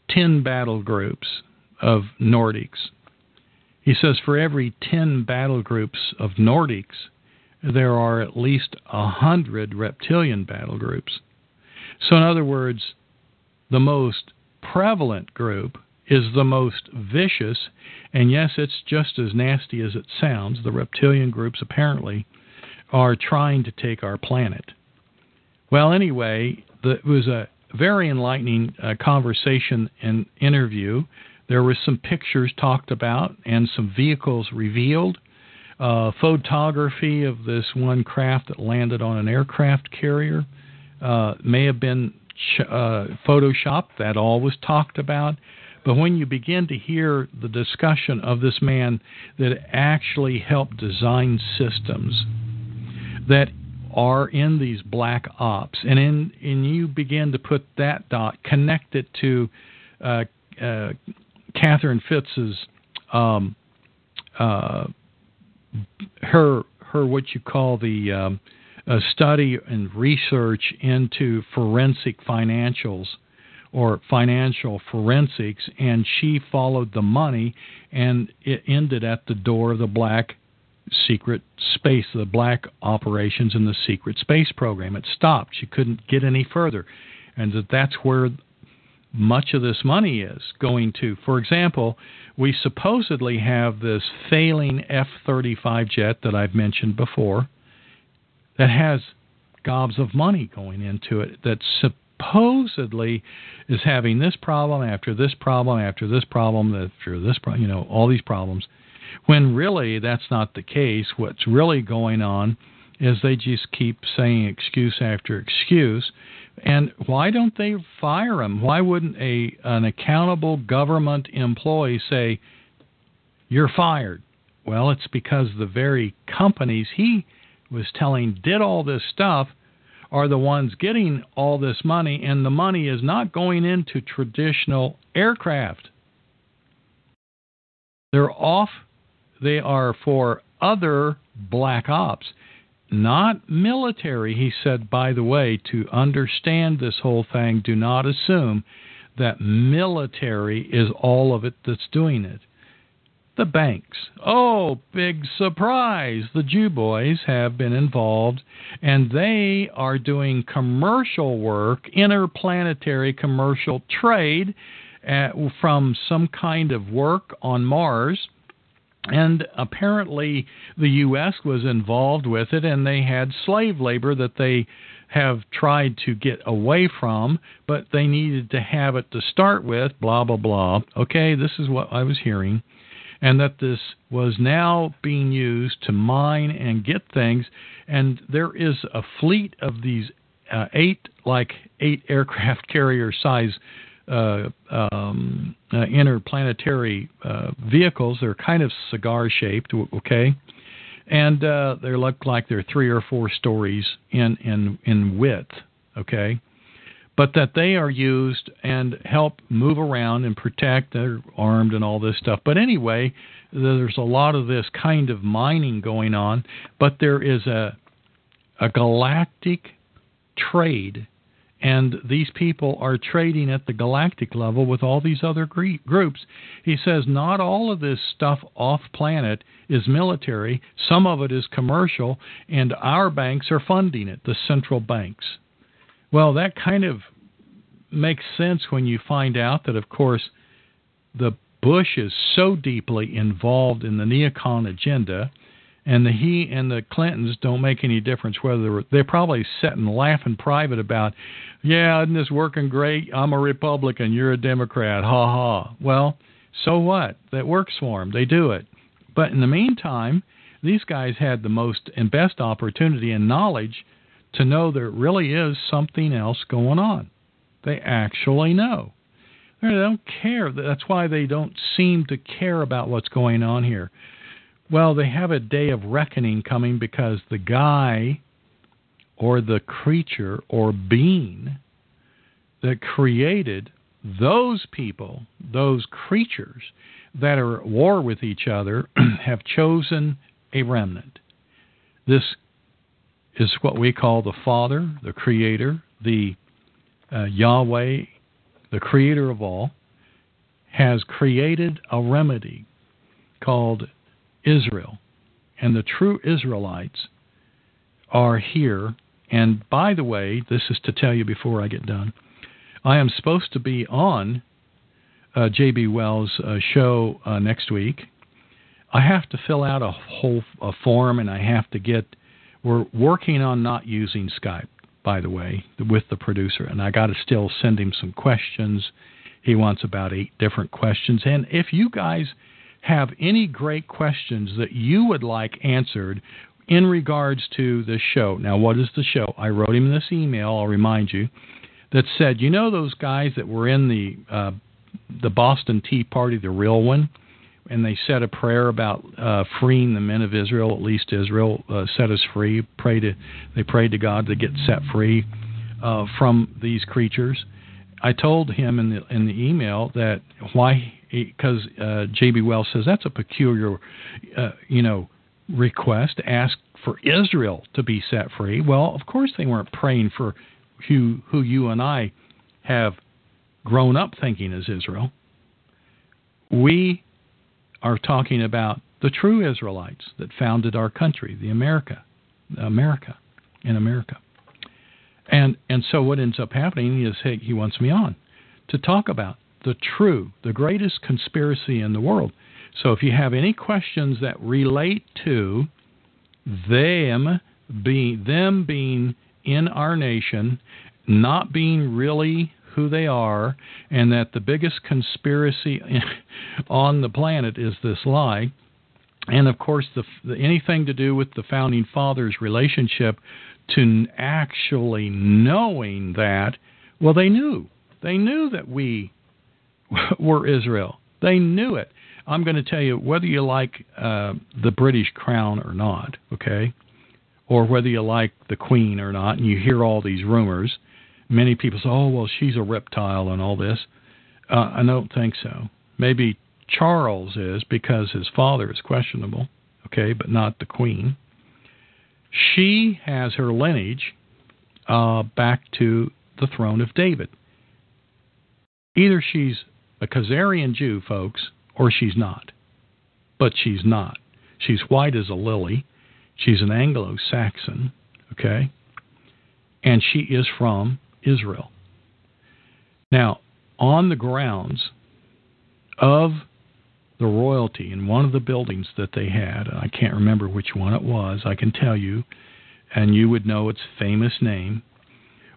10 battle groups of Nordics. He says for every 10 battle groups of Nordics, there are at least 100 reptilian battle groups. So, in other words, the most prevalent group is the most vicious, and yes, it's just as nasty as it sounds. The reptilian groups apparently are trying to take our planet. Well, anyway, the, it was a very enlightening uh, conversation and interview. There were some pictures talked about and some vehicles revealed. Uh, photography of this one craft that landed on an aircraft carrier uh, may have been ch- uh, photoshopped. That all was talked about. But when you begin to hear the discussion of this man that actually helped design systems that are in these black ops, and in and you begin to put that dot, connect it to uh, uh, Catherine Fitts's um, uh, her her what you call the um, study and research into forensic financials or financial forensics, and she followed the money, and it ended at the door of the black secret space, the black operations in the secret space program. It stopped. She couldn't get any further, and that that's where much of this money is going to. For example, we supposedly have this failing F 35 jet that I've mentioned before that has gobs of money going into it that's supposedly is having this problem after this problem after this problem after this problem, you know, all these problems. When really that's not the case. What's really going on is they just keep saying excuse after excuse. And why don't they fire him? Why wouldn't a an accountable government employee say, "You're fired"? Well, it's because the very companies he was telling did all this stuff are the ones getting all this money, and the money is not going into traditional aircraft. They're off, they are for other black ops, not military. He said, by the way, to understand this whole thing, do not assume that military is all of it that's doing it. The banks. Oh, big surprise. The Jew boys have been involved and they are doing commercial work, interplanetary commercial trade at, from some kind of work on Mars. And apparently the U.S. was involved with it and they had slave labor that they have tried to get away from, but they needed to have it to start with, blah, blah, blah. Okay, this is what I was hearing and that this was now being used to mine and get things. And there is a fleet of these uh, eight, like eight aircraft carrier size uh, um, uh, interplanetary uh, vehicles. They're kind of cigar shaped, okay, and uh, they look like they're three or four stories in in in width, okay but that they are used and help move around and protect. They're armed and all this stuff. But anyway, there's a lot of this kind of mining going on, but there is a a galactic trade and these people are trading at the galactic level with all these other groups. He says not all of this stuff off planet is military, some of it is commercial, and our banks are funding it, the central banks. Well, that kind of makes sense when you find out that, of course, the Bush is so deeply involved in the neocon agenda, and the he and the Clintons don't make any difference whether they're, they're probably sitting laughing private about, yeah, isn't this working great? I'm a Republican, you're a Democrat, ha ha. Well, so what? That works for them. They do it. But in the meantime, these guys had the most and best opportunity and knowledge to know there really is something else going on. They actually know. They don't care. That's why they don't seem to care about what's going on here. Well, they have a day of reckoning coming because the guy or the creature or being that created those people, those creatures that are at war with each other, have chosen a remnant. This is what we call the Father, the Creator, the uh, Yahweh, the Creator of all, has created a remedy called Israel. And the true Israelites are here. And by the way, this is to tell you before I get done, I am supposed to be on uh, J.B. Wells' uh, show uh, next week. I have to fill out a whole a form, and I have to get. We're working on not using Skype, by the way, with the producer, and I got to still send him some questions. He wants about eight different questions, and if you guys have any great questions that you would like answered in regards to the show. Now, what is the show? I wrote him this email, I'll remind you, that said, you know those guys that were in the uh, the Boston Tea Party, the real one, and they said a prayer about uh, freeing the men of Israel, at least Israel, uh, set us free. Pray to, they prayed to God to get set free uh, from these creatures. I told him in the in the email that why because uh, J.B. Wells says that's a peculiar, uh, you know, request to ask for Israel to be set free. Well, of course they weren't praying for who who you and I have grown up thinking is Israel. We are talking about the true Israelites that founded our country, the America, America, in America. And and so what ends up happening is hey, he wants me on to talk about the true, the greatest conspiracy in the world. So if you have any questions that relate to them being them being in our nation, not being really who they are, and that the biggest conspiracy on the planet is this lie, and of course the, the anything to do with the founding fathers' relationship to actually knowing that, well, they knew. They knew that we were Israel. They knew it. I'm going to tell you whether you like uh, the British crown or not, okay, or whether you like the Queen or not, and you hear all these rumors. Many people say, "Oh, well, she's a reptile and all this." Uh, I don't think so. Maybe Charles is because his father is questionable, okay, but not the Queen. She has her lineage uh, back to the throne of David. Either she's a Khazarian Jew, folks, or she's not. But she's not. She's white as a lily. She's an Anglo Saxon, okay? And she is from Israel. Now, on the grounds of the royalty in one of the buildings that they had, I can't remember which one it was, I can tell you, and you would know its famous name,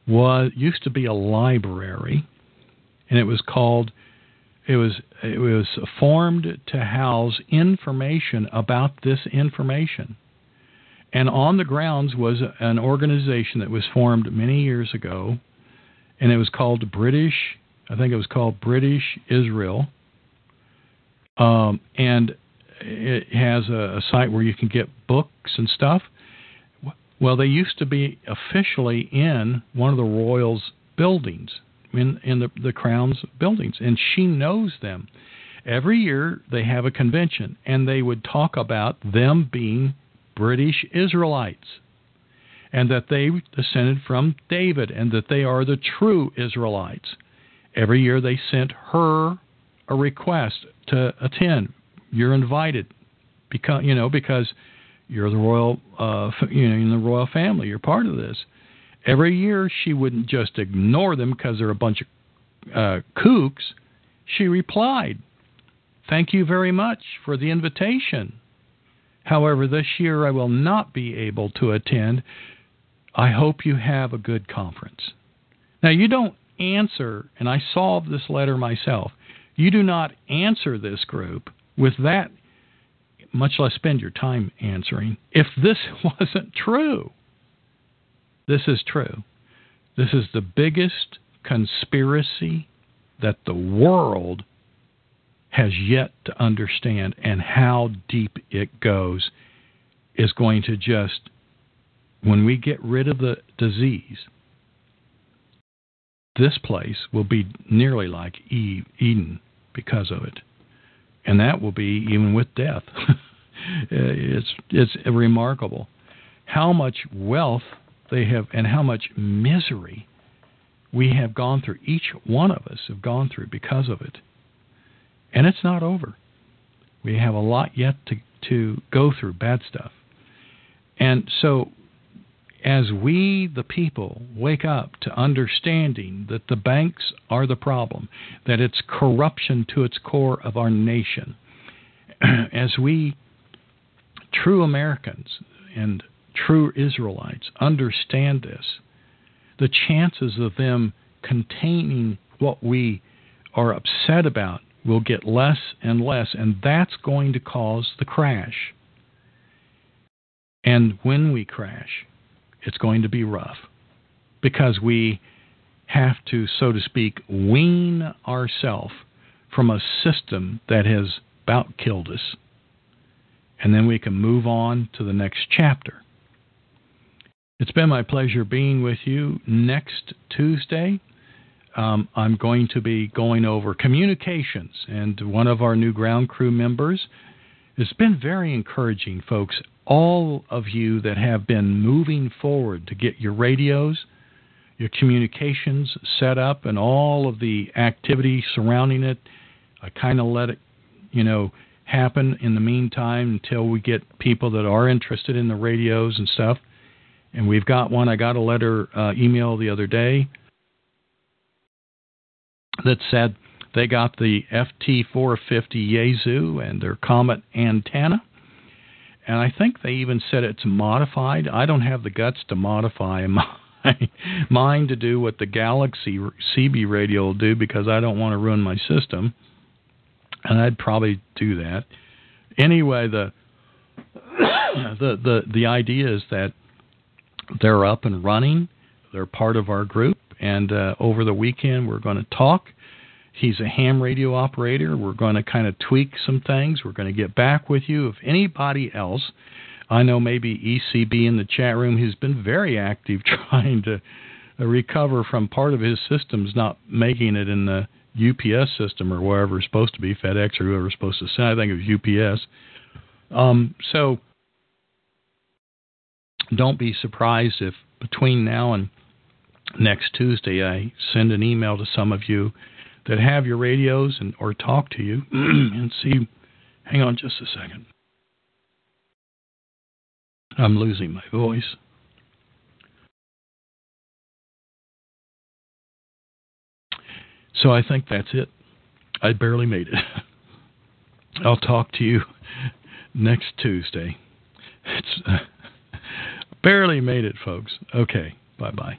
was used to be a library, and it was called it was it was formed to house information about this information. And on the grounds was an organization that was formed many years ago, and it was called British. I think it was called British Israel. Um, and it has a, a site where you can get books and stuff. Well, they used to be officially in one of the royals' buildings in, in the, the Crown's buildings, and she knows them. Every year they have a convention, and they would talk about them being British Israelites, and that they descended from David, and that they are the true Israelites. Every year they sent her a request to attend. You're invited, because you know because you're the royal, uh, you know, in the royal family. You're part of this. Every year, she wouldn't just ignore them because they're a bunch of uh, kooks. She replied, Thank you very much for the invitation. However, this year I will not be able to attend. I hope you have a good conference. Now, you don't answer, and I solved this letter myself. You do not answer this group with that, much less spend your time answering, if this wasn't true. This is true. This is the biggest conspiracy that the world has yet to understand and how deep it goes is going to just when we get rid of the disease this place will be nearly like Eden because of it and that will be even with death it's it's remarkable how much wealth they have and how much misery we have gone through each one of us have gone through because of it and it's not over. We have a lot yet to, to go through, bad stuff. And so, as we, the people, wake up to understanding that the banks are the problem, that it's corruption to its core of our nation, as we, true Americans and true Israelites, understand this, the chances of them containing what we are upset about will get less and less, and that's going to cause the crash. And when we crash, it's going to be rough because we have to, so to speak, wean ourselves from a system that has about killed us. And then we can move on to the next chapter. It's been my pleasure being with you next Tuesday um, I'm going to be going over communications, and one of our new ground crew members. It's been very encouraging, folks. All of you that have been moving forward to get your radios, your communications set up, and all of the activity surrounding it. I kind of let it, you know, happen in the meantime until we get people that are interested in the radios and stuff. And we've got one. I got a letter uh, email the other day that said they got the FT450 Yaesu and their Comet antenna. And I think they even said it's modified. I don't have the guts to modify my mine to do what the Galaxy CB radio will do because I don't want to ruin my system. And I'd probably do that. Anyway, the the the the idea is that they're up and running. They're part of our group, and uh, over the weekend we're going to talk He's a ham radio operator. We're going to kind of tweak some things. We're going to get back with you. If anybody else, I know maybe ECB in the chat room, who's been very active trying to recover from part of his systems not making it in the UPS system or wherever it's supposed to be, FedEx or whoever whoever's supposed to send. I think it was UPS. Um, so don't be surprised if between now and next Tuesday I send an email to some of you that have your radios and or talk to you and see. Hang on just a second. I'm losing my voice. So I think that's it. I barely made it. I'll talk to you next Tuesday. It's barely made it, folks. Okay, bye bye.